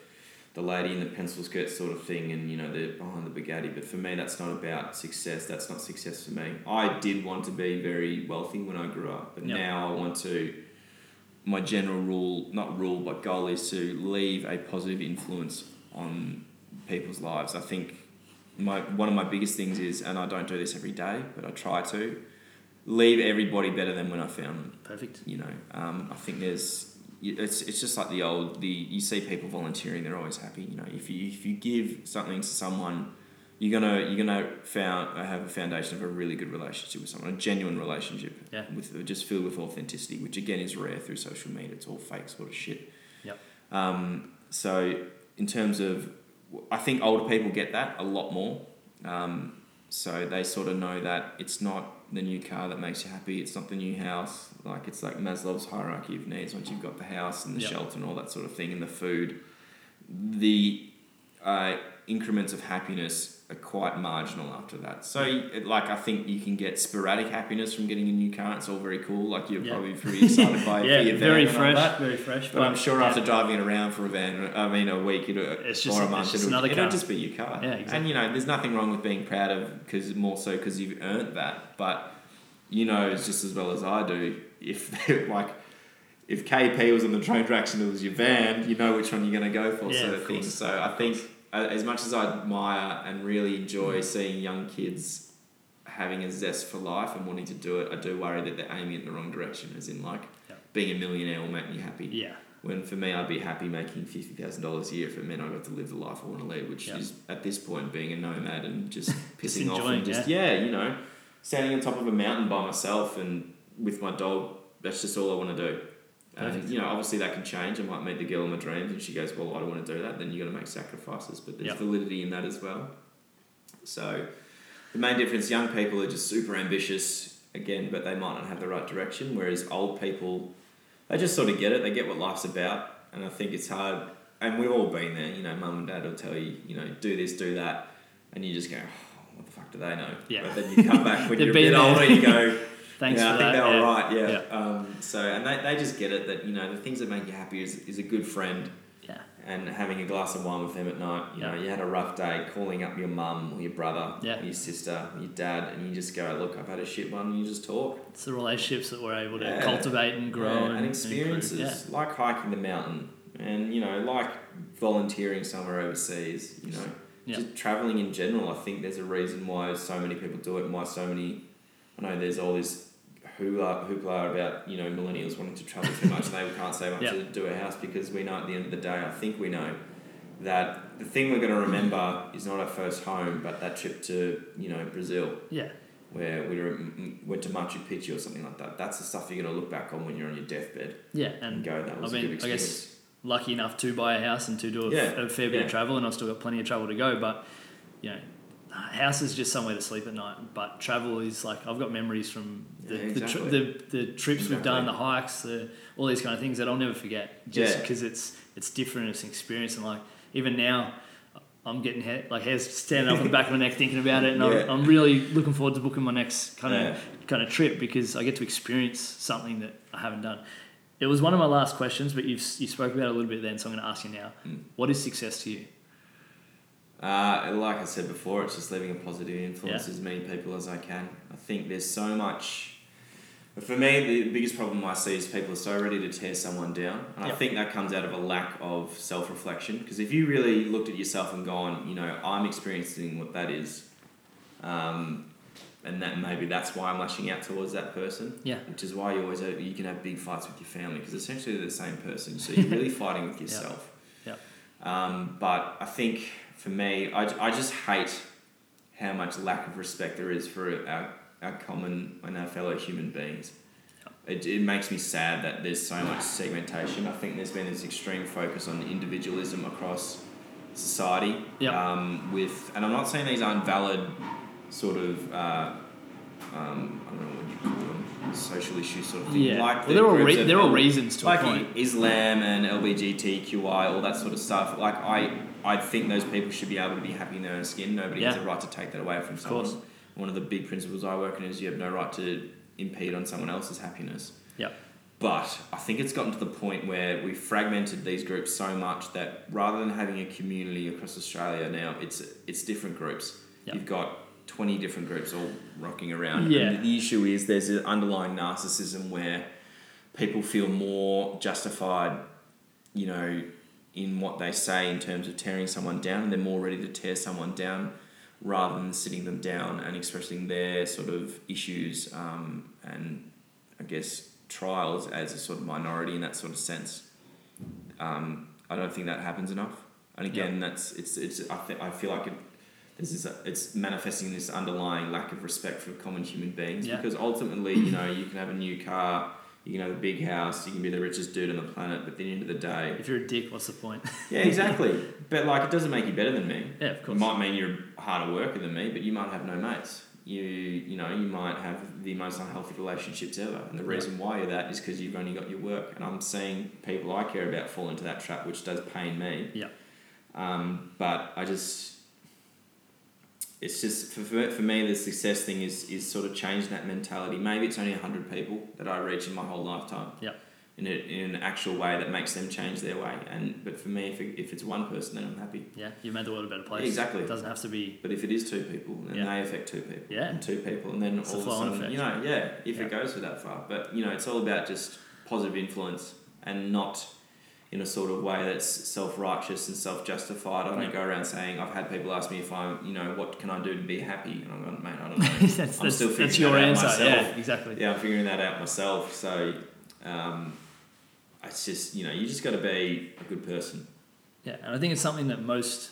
the lady in the pencil skirt sort of thing, and you know they're behind the Bugatti. But for me, that's not about success. That's not success for me. I did want to be very wealthy when I grew up, but Yep. now I want to my general rule, not rule, but goal is to leave a positive influence on people's lives. I think my one of my biggest things is, and I don't do this every day, but I try to leave everybody better than when I found them. Perfect. You know, um, I think there's it's it's just like the old the you see people volunteering, they're always happy. You know, if you if you give something to someone. You're gonna you're gonna found, have a foundation of a really good relationship with someone, a genuine relationship Yeah. with just filled with authenticity, which again is rare through social media. It's all fake sort of shit. Yep. Um, so in terms of, I think older people get that a lot more. Um, so they sort of know that it's not the new car that makes you happy. It's not the new house. Like it's like Maslow's hierarchy of needs. Once you've got the house and the Yep. shelter and all that sort of thing and the food, the uh, increments of happiness are quite marginal after that. So, it- like, I think you can get sporadic happiness from getting a new car. It's all very cool. Like, you're Yeah. probably pretty excited by yeah, your very fresh, very fresh. But I'm sure yeah. after driving it around for a van, I mean, a week it'll, It's just- or a it's month, just it'll, another it'll car. just be your car. Yeah, exactly. And you know, there's nothing wrong with being proud of because more so because you've earned that. But you know, it's just as well as I do. If like, if KP was on the train tracks and it was your van, you know which one you're going to go for, Yeah, sort of of thing. So I think as much as I admire and really enjoy mm. seeing young kids having a zest for life and wanting to do it, I do worry that they're aiming in the wrong direction. As in, like, Yeah. being a millionaire will make me happy. Yeah, When for me, I'd be happy making fifty thousand dollars a year if it meant I got to live the life I want to lead, which Yeah. is at this point being a nomad and just pissing off enjoying, and just yeah. you know, standing on top of a mountain by myself and with my dog. That's just all I want to do. And you know, obviously that can change. I might meet the girl of my dreams, and she goes, "Well, I don't want to do that." Then you got to make sacrifices, but there's Yeah. validity in that as well. So, the main difference: young people are just super ambitious again, but they might not have the right direction. Whereas old people, they just sort of get it. They get what life's about, and I think it's hard. And we've all been there. You know, mum and dad will tell you, you know, do this, do that, and you just go, oh, "What the fuck do they know?" Yeah. But then you come back when you're a bit there. older, you go. thanks yeah, I think that. they were yeah. right. Yeah. Yeah. Um, so, and they, they just get it that you know the things that make you happy is, is a good friend Yeah, and having a glass of wine with them at night. You know, you had a rough day, calling up your mum or your brother, Yeah. or your sister, your dad, and you just go, "Look, I've had a shit one," and you just talk. it's the relationships that we're able to cultivate and grow and, and experiences improve. like hiking the mountain, and you know, like volunteering somewhere overseas. You know, just traveling in general. I think there's a reason why so many people do it, and why so many. I know there's all this hoopla, hoopla about you know millennials wanting to travel too much and they can't save up Yeah. to do a house because we know at the end of the day, I think we know that the thing we're going to remember is not our first home, but that trip to you know Brazil Yeah, where we were, went to Machu Picchu or something like that. That's the stuff you're going to look back on when you're on your deathbed yeah, and and go, that was I a mean, good I guess- experience. lucky enough to buy a house and to do a, Yeah, a fair bit yeah. of travel, and I've still got plenty of travel to go. But you know, a house is just somewhere to sleep at night. But travel is like I've got memories from the Yeah, the, tri- the, the trips we've done, the hikes, the all these kind of things that I'll never forget. Just Yeah. because it's it's different, it's an experience, and like even now. I'm getting hair, like hairs standing up on the back of my neck thinking about it, and Yeah. I'm, I'm really looking forward to booking my next kind of Yeah. kind of trip because I get to experience something that I haven't done. It was one of my last questions, but you've you spoke about it a little bit then, so I'm going to ask you now. Mm. What is success to you? Uh, like I said before, it's just leaving a positive influence as many people as I can. I think there's so much. For me, the biggest problem I see is people are so ready to tear someone down. And I think that comes out of a lack of self reflection. Because if you really looked at yourself and gone, you know, I'm experiencing what that is, um, and that maybe that's why I'm lashing out towards that person. Yeah. Which is why you always have, you can have big fights with your family because essentially they're the same person. So you're really fighting with yourself. Yep. Um, but I think for me, I, I just hate how much lack of respect there is for our, our common and our fellow human beings. It, it makes me sad that there's so much segmentation. I think there's been this extreme focus on individualism across society. Yep. Um, with and I'm not saying these aren't valid sort of uh, um, I don't know what you call them social issues sort of thing. Yeah, Like well, the they're all groups re- that- they're reasons to like a point. Islam and LGBTQI, all that sort of stuff. Like I, I think those people should be able to be happy in their own skin. Nobody has Yeah. a right to take that away from Of course. someone. One of the big principles I work in is you have no right to impede on someone else's happiness. Yep. But I think it's gotten to the point where we've fragmented these groups so much that rather than having a community across Australia now, it's it's different groups. Yep. You've got 20 different groups all rocking around. Yeah. And the issue is there's an underlying narcissism where people feel more justified, you know, in what they say in terms of tearing someone down, and they're more ready to tear someone down rather than sitting them down and expressing their sort of issues um, and I guess trials as a sort of minority in that sort of sense. Um, I don't think that happens enough. And again, that's it's it's I, th- I feel like it is a, it's manifesting this underlying lack of respect for common human beings Yeah. because ultimately, you know, you can have a new car, you can have a big house, you can be the richest dude on the planet, but at the end of the day, If you're a dick, what's the point? yeah, exactly. but like, it doesn't make you better than me. yeah, of course. It might mean you're a harder worker than me, but you might have no mates. You you know you might have the most unhealthy relationships ever, and the Yeah. reason why you're that is because you've only got your work. And I'm seeing people I care about fall into that trap, which does pain me. Yeah. Um, but I just it's just for, for for me the success thing is is sort of changing that mentality. Maybe it's only hundred people that I reach in my whole lifetime. Yep. In, a, in an actual way that makes them change their way, and but for me, if, it, if it's one person, then I'm happy. Yeah, you made the world a better place. Exactly. It doesn't have to be. But if it is two people, then Yeah. they affect two people. Yeah. And two people, and then It's all of a sudden, effect. you know, yeah, if Yeah. it goes for that far. But you know, it's all about just positive influence and not in a sort of way that's self-righteous and self-justified. I don't go around saying I've had people ask me if I'm, you know, what can I do to be happy, and I'm going, mate, I don't know. that's, I'm that's, still that's figuring your that out answer. myself. Yeah, exactly. yeah, I'm figuring that out myself. So, um, it's just you know, you just got to be a good person. Yeah, and I think it's something that most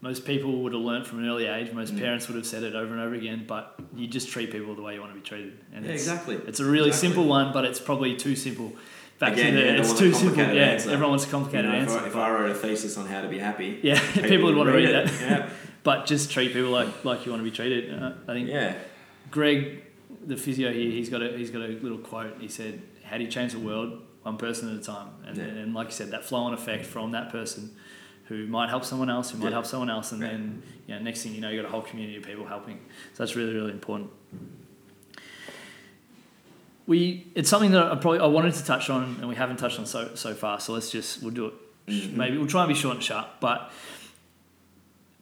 most people would have learnt from an early age. Most Mm. parents would have said it over and over again. But you just treat people the way you want to be treated, and yeah, it's, exactly. it's a really Exactly. simple one, but it's probably too simple. Back Again, to the, yeah, it's too simple. Yeah, answer. everyone wants a You complicated know, if, answer. I, if I wrote a thesis on how to be happy, yeah, people, would want to read that. Yeah. But just treat people like, like you want to be treated. Uh, I think Yeah. Greg, the physio here, he's got a he's got a little quote. He said, "How do you change the world? One person at a time." And, Yeah. and like you said, that flow-on effect from that person, who might help someone else, who might Yeah. help someone else, and then you know, next thing you know, you've got a whole community of people helping. So that's really really important. We it's something that I probably I wanted to touch on, and we haven't touched on so so far. So let's just we'll do it. Mhm. Maybe we'll try and be short and sharp, but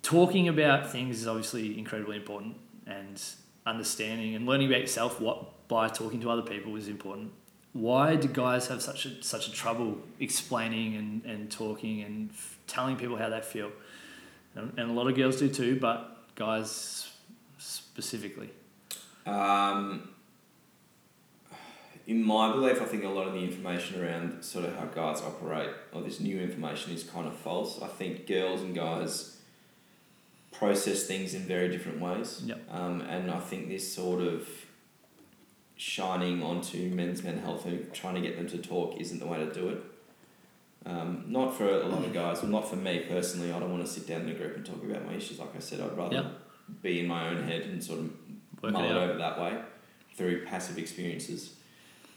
talking about things is obviously incredibly important, and understanding and learning about yourself what by talking to other people is important. Why do guys have such a such a trouble explaining and, and talking and f- telling people how they feel? And, and a lot of girls do too, but guys specifically. Um, in my belief, I think a lot of the information around sort of how guys operate, or this new information, is kind of false. I think girls and guys process things in very different ways. Yep. Um, and I think this sort of shining onto men's mental health and trying to get them to talk isn't the way to do it. Um, not for a lot of guys, not for me personally. I don't want to sit down in a group and talk about my issues. Like I said, I'd rather Yeah. be in my own head and sort of Work mull it it out. over that way through passive experiences.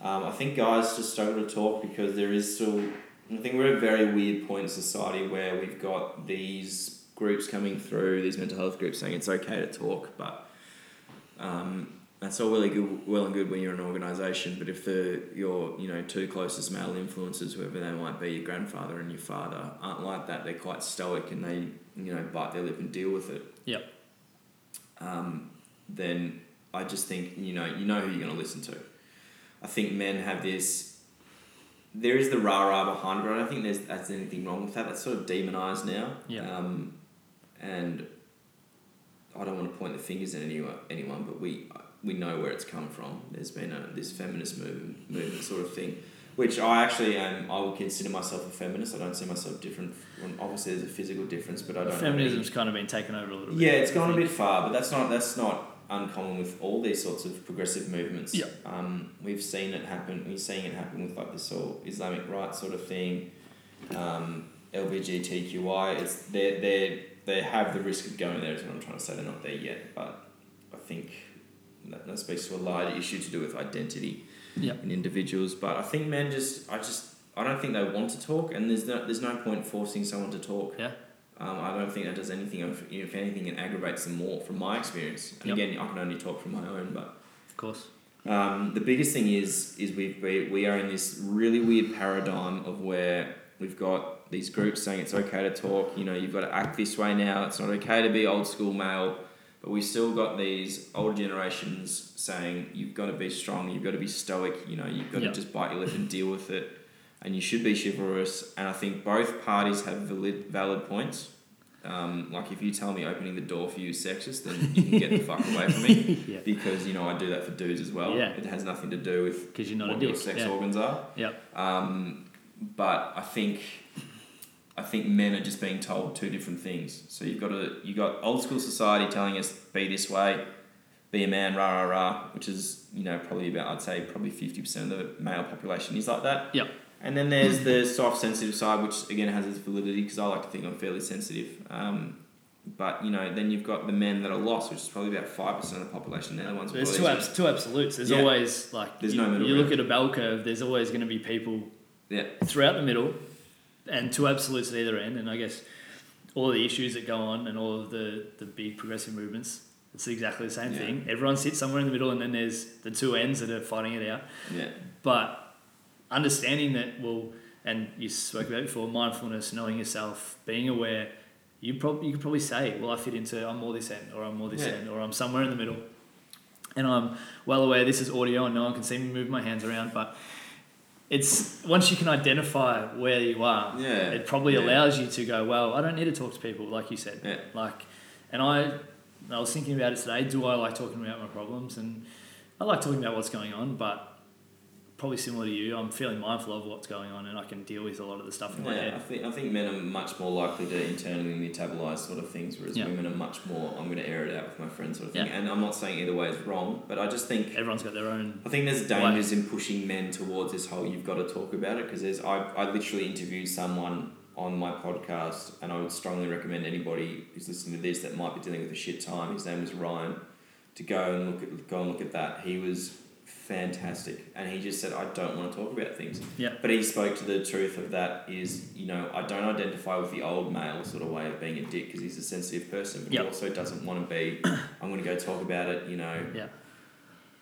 Um, I think guys just struggle to talk because there is still. I think we're at a very weird point in society where we've got these groups coming through, these mental health groups saying it's okay to talk, but um, that's all really good, well and good when you're an organisation. But if the your you know two closest male influences, whoever they might be, your grandfather and your father, aren't like that, they're quite stoic and they you know bite their lip and deal with it. Yep. Um, then I just think you know you know who you're going to listen to. I think men have this. There is the rah rah behind it, I don't think there's that's anything wrong with that. That's sort of demonized now. Yeah. Um, and I don't want to point the fingers at anyone, anyone, but we we know where it's come from. There's been a this feminist movement, movement sort of thing, which I actually am. I would consider myself a feminist. I don't see myself different. From, obviously, there's a physical difference, but I don't. have any- Feminism's kind of been taken over a little bit. yeah, it's I gone a bit far, but that's not that's not uncommon with all these sorts of progressive movements. Yeah. Um, we've seen it happen. We're seeing it happen with like this whole Islamic right sort of thing, um, LGBTQI. It's they they they have the risk of going there. Is what I'm trying to say. They're not there yet, but I think that, that speaks to a larger issue to do with identity Yeah. in individuals. But I think men just I just I don't think they want to talk, and there's no there's no point forcing someone to talk. Yeah. Um, I don't think that does anything. If, if anything, it aggravates them more, from my experience. And Yep. again, I can only talk from my own. But Of course. um, the biggest thing is is we we we are in this really weird paradigm of where we've got these groups saying it's okay to talk. You know, you've got to act this way now. It's not okay to be old school male. But we still got these older generations saying you've got to be strong. You've got to be stoic. You know, you've got Yep. to just bite your lip and deal with it. And you should be chivalrous. And I think both parties have valid valid points. Um, like if you tell me opening the door for you is sexist, then you can get the fuck away from me yeah. because you know I do that for dudes as well. Yeah. It has nothing to do with Because you're not what a your dick. sex yeah. organs are. Yep. Um, but I think I think men are just being told two different things. So you've got a you got old school society telling us be this way, be a man, rah rah rah, which is you know probably about I'd say probably fifty percent of the male population is like that. Yep. And then there's the soft sensitive side, which again has its validity because I like to think I'm fairly sensitive. Um, but you know, then you've got the men that are lost, which is probably about five percent of the population. They're the ones. There's two, abs- two absolutes. There's Yeah. always like There's you, no middle you look at a bell curve. There's always going to be people Yeah. throughout the middle, and two absolutes at either end. And I guess all the issues that go on and all of the, the big progressive movements, it's exactly the same Yeah. thing. Everyone sits somewhere in the middle, and then there's the two ends that are fighting it out. Yeah. But understanding that, well, and you spoke about it before, mindfulness, knowing yourself, being aware. You probably you could probably say, well, I fit into I'm more this end, or I'm more this Yeah. end, or I'm somewhere in the middle, and I'm well aware this is audio and no one can see me move my hands around, but. It's once you can identify where you are, Yeah. it probably Yeah. allows you to go, well, I don't need to talk to people, like you said. Yeah. Like, and I, I was thinking about it today. Do I like talking about my problems? And I like talking about what's going on, but probably similar to you, I'm fairly mindful of what's going on, and I can deal with a lot of the stuff in my Yeah, I think I think men are much more likely to internally metabolize sort of things, whereas Yeah. women are much more. I'm going to air it out with my friends sort of thing. Yeah. And I'm not saying either way is wrong, but I just think Everyone's got their own. I think there's dangers in pushing men towards this whole you've got to talk about it because there's I, I literally interviewed someone on my podcast and I would strongly recommend anybody who's listening to this that might be dealing with a shit time. His name was Ryan to go and look at go and look at that. He was fantastic and he just said I don't want to talk about things. Yeah. But he spoke to the truth of that is you know I don't identify with the old male sort of way of being a dick because he's a sensitive person, but Yep. he also doesn't want to be. I'm going to go talk about it. You know. Yeah.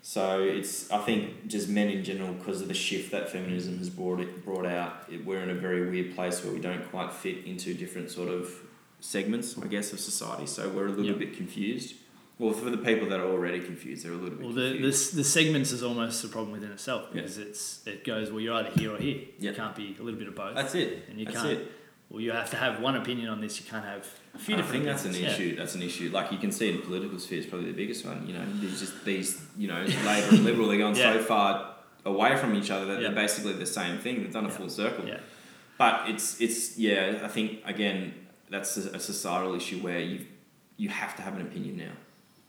So it's I think just men in general because of the shift that feminism has brought it brought out. It, we're in a very weird place where we don't quite fit into different sort of segments, I guess, of society. So we're a little Yeah. bit confused. Well, for the people that are already confused, they're a little bit Well, the, confused. the, the segments is almost a problem within itself Yeah. because it's it goes well. You're either here or here. Yeah. You can't be a little bit of both. That's it. and you that's can't. it. Well, you have to have one opinion on this. You can't have a few I different. think that's an opinions. Yeah. issue. That's an issue. Like you can see in the political sphere, is probably the biggest one. You know, there's just these, you know, Labor and Liberal, they're going Yeah. so far away from each other that Yeah. they're basically the same thing. They've done a Yeah. full circle. Yeah. But it's it's yeah. I think again that's a, a societal issue where you you have to have an opinion now,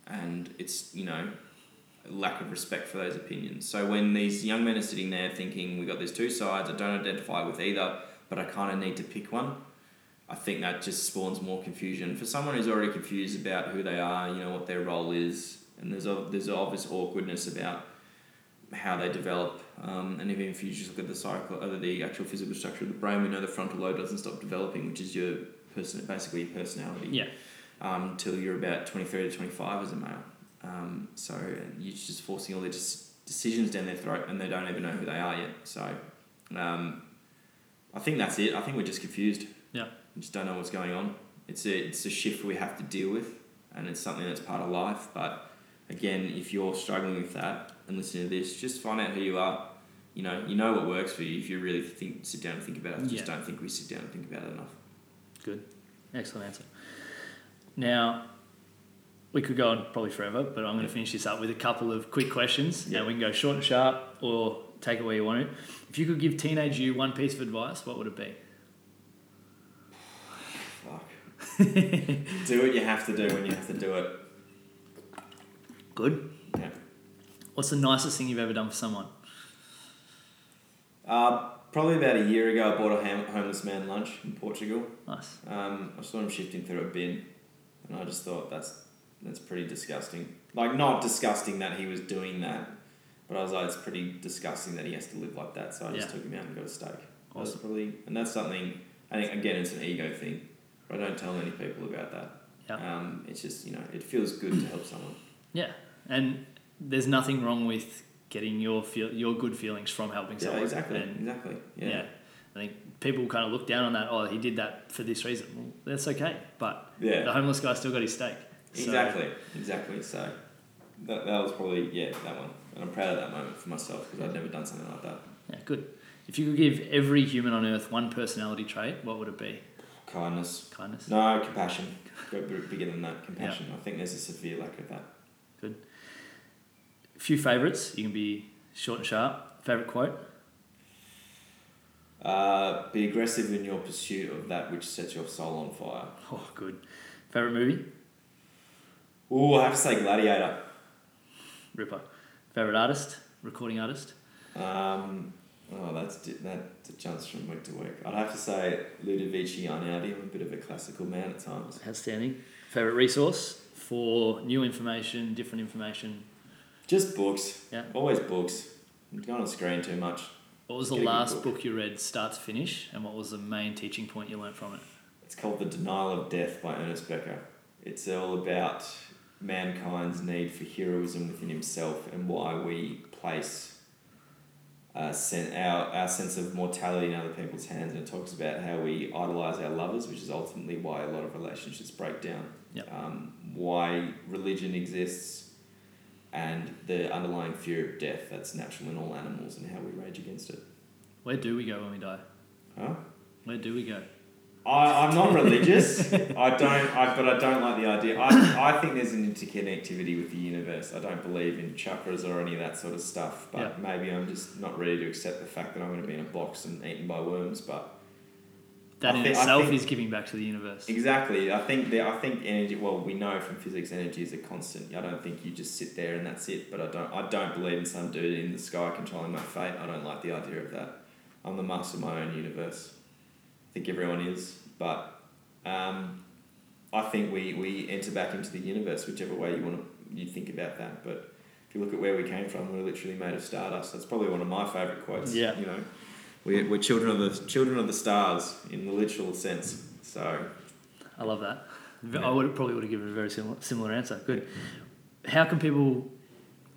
and it's you know lack of respect for those opinions. So when these young men are sitting there thinking we got these two sides, I don't identify with either, but I kind of need to pick one. I think that just spawns more confusion for someone who's already confused about who they are, you know what their role is, and there's a, there's obvious awkwardness about how they develop. Um, and even if you just look at the cycle, uh, the actual physical structure of the brain, we know the frontal lobe doesn't stop developing, which is your person, basically your personality, Yeah. Um, till you're about 23 to 25 as a male. Um, so you're just forcing all their decisions down their throat, and they don't even know who they are yet. So um, I think that's it. I think we're just confused. Yeah. We just don't know what's going on. It's a, it's a shift we have to deal with, and it's something that's part of life. But again, if you're struggling with that and listening to this, just find out who you are. You know, you know what works for you. If you really think, sit down and think about it. I just Yeah. don't think we sit down and think about it enough. Good. Excellent answer. Now, we could go on probably forever, but I'm going to finish this up with a couple of quick questions. Yeah. We can go short and sharp or take it where you want it. If you could give teenage you one piece of advice, what would it be? Fuck. do what you have to do when you have to do it. Good. Yeah. What's the nicest thing you've ever done for someone? Uh, probably about a year ago, I bought a ham- homeless man lunch in Portugal. Nice. Um, I saw him shifting through a bin, and I just thought that's that's pretty disgusting. Like not disgusting that he was doing that, but I was like, it's pretty disgusting that he has to live like that. So I just Yeah. took him out and got a steak. Awesome. probably, and that's something. I think again, it's an ego thing, but I don't tell many people about that. Yeah. Um, it's just you know, it feels good to help someone. Yeah. And there's nothing wrong with getting your feel your good feelings from helping Yeah, someone. exactly, And exactly. yeah. Yeah, I think people kind of look down on that. Oh, he did that for this reason. Well, that's okay. But yeah. the homeless guy still got his steak. So- Exactly, exactly. So that, that was probably yeah that one, and I'm proud of that moment for myself because I'd never done something like that. Yeah, good. If you could give every human on earth one personality trait, what would it be? Kindness, Kindness. no compassion. Go bigger than that. Compassion. I think there's a severe lack of that. Good. A few favourites. You can be short and sharp. Favourite quote? Uh, be aggressive in your pursuit of that which sets your soul on fire. Oh, good. Favourite movie? Ooh, I have to say Gladiator. Ripper. Favourite artist? Recording artist? Um, oh, that's that jumps from week to week. I'd have to say Ludovico Einaudi. I'm a bit of a classical man at times. Outstanding. Favourite resource for new information, different information? Just books. Yeah. Always books. I'm going on screen too much. What was the Get last book. book you read, start to finish, and what was the main teaching point you learnt from it? It's called The Denial of Death by Ernest Becker. It's all about mankind's need for heroism within himself and why we place uh, sen- our, our sense of mortality in other people's hands. And it talks about how we idolize our lovers, which is ultimately why a lot of relationships break down. Yep. Um, why religion exists and the underlying fear of death that's natural in all animals and how we rage against it. Where do we go when we die? Huh? Where do we go? I, I'm not religious. I don't, I, but I don't like the idea. I, I think there's an interconnectivity with the universe. I don't believe in chakras or any of that sort of stuff. But Yeah. maybe I'm just not ready to accept the fact that I'm going to be in a box and eaten by worms. But That I in think- itself think- is giving back to the universe. exactly, I think that I think energy. Well, we know from physics, energy is a constant. I don't think you just sit there and that's it. But I don't. I don't believe in some dude in the sky controlling my fate. I don't like the idea of that. I'm the master of my own universe. I think everyone is, but um, I think we, we enter back into the universe, whichever way you want to you think about that. But if you look at where we came from, we're literally made of stardust. That's probably one of my favourite quotes. Yeah. You know, we're, we're children of the children of the stars in the literal sense. So I love that. Yeah. I would probably would have given a very similar, similar answer. Good. How can people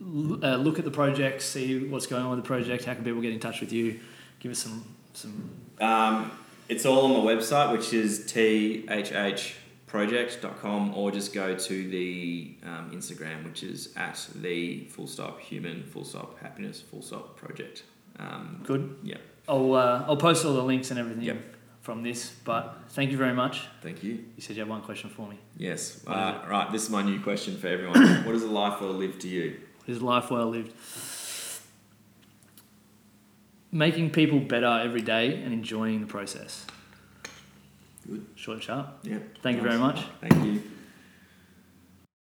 uh, look at the project, see what's going on with the project? How can people get in touch with you? Give us some some. um, it's all on the website, which is thhproject.com, or just go to the um, Instagram, which is at the full stop human full stop happiness full stop project. Um, Good. Yeah. I'll uh, I'll post all the links and everything Yep. from this. But thank you very much. thank you. You said you had one question for me. Yes. Uh, right. This is my new question for everyone. what is a life well lived to you? What is life well lived? Making people better every day and enjoying the process. Good. Short and sharp. Yeah. Thank you very much. Thank you.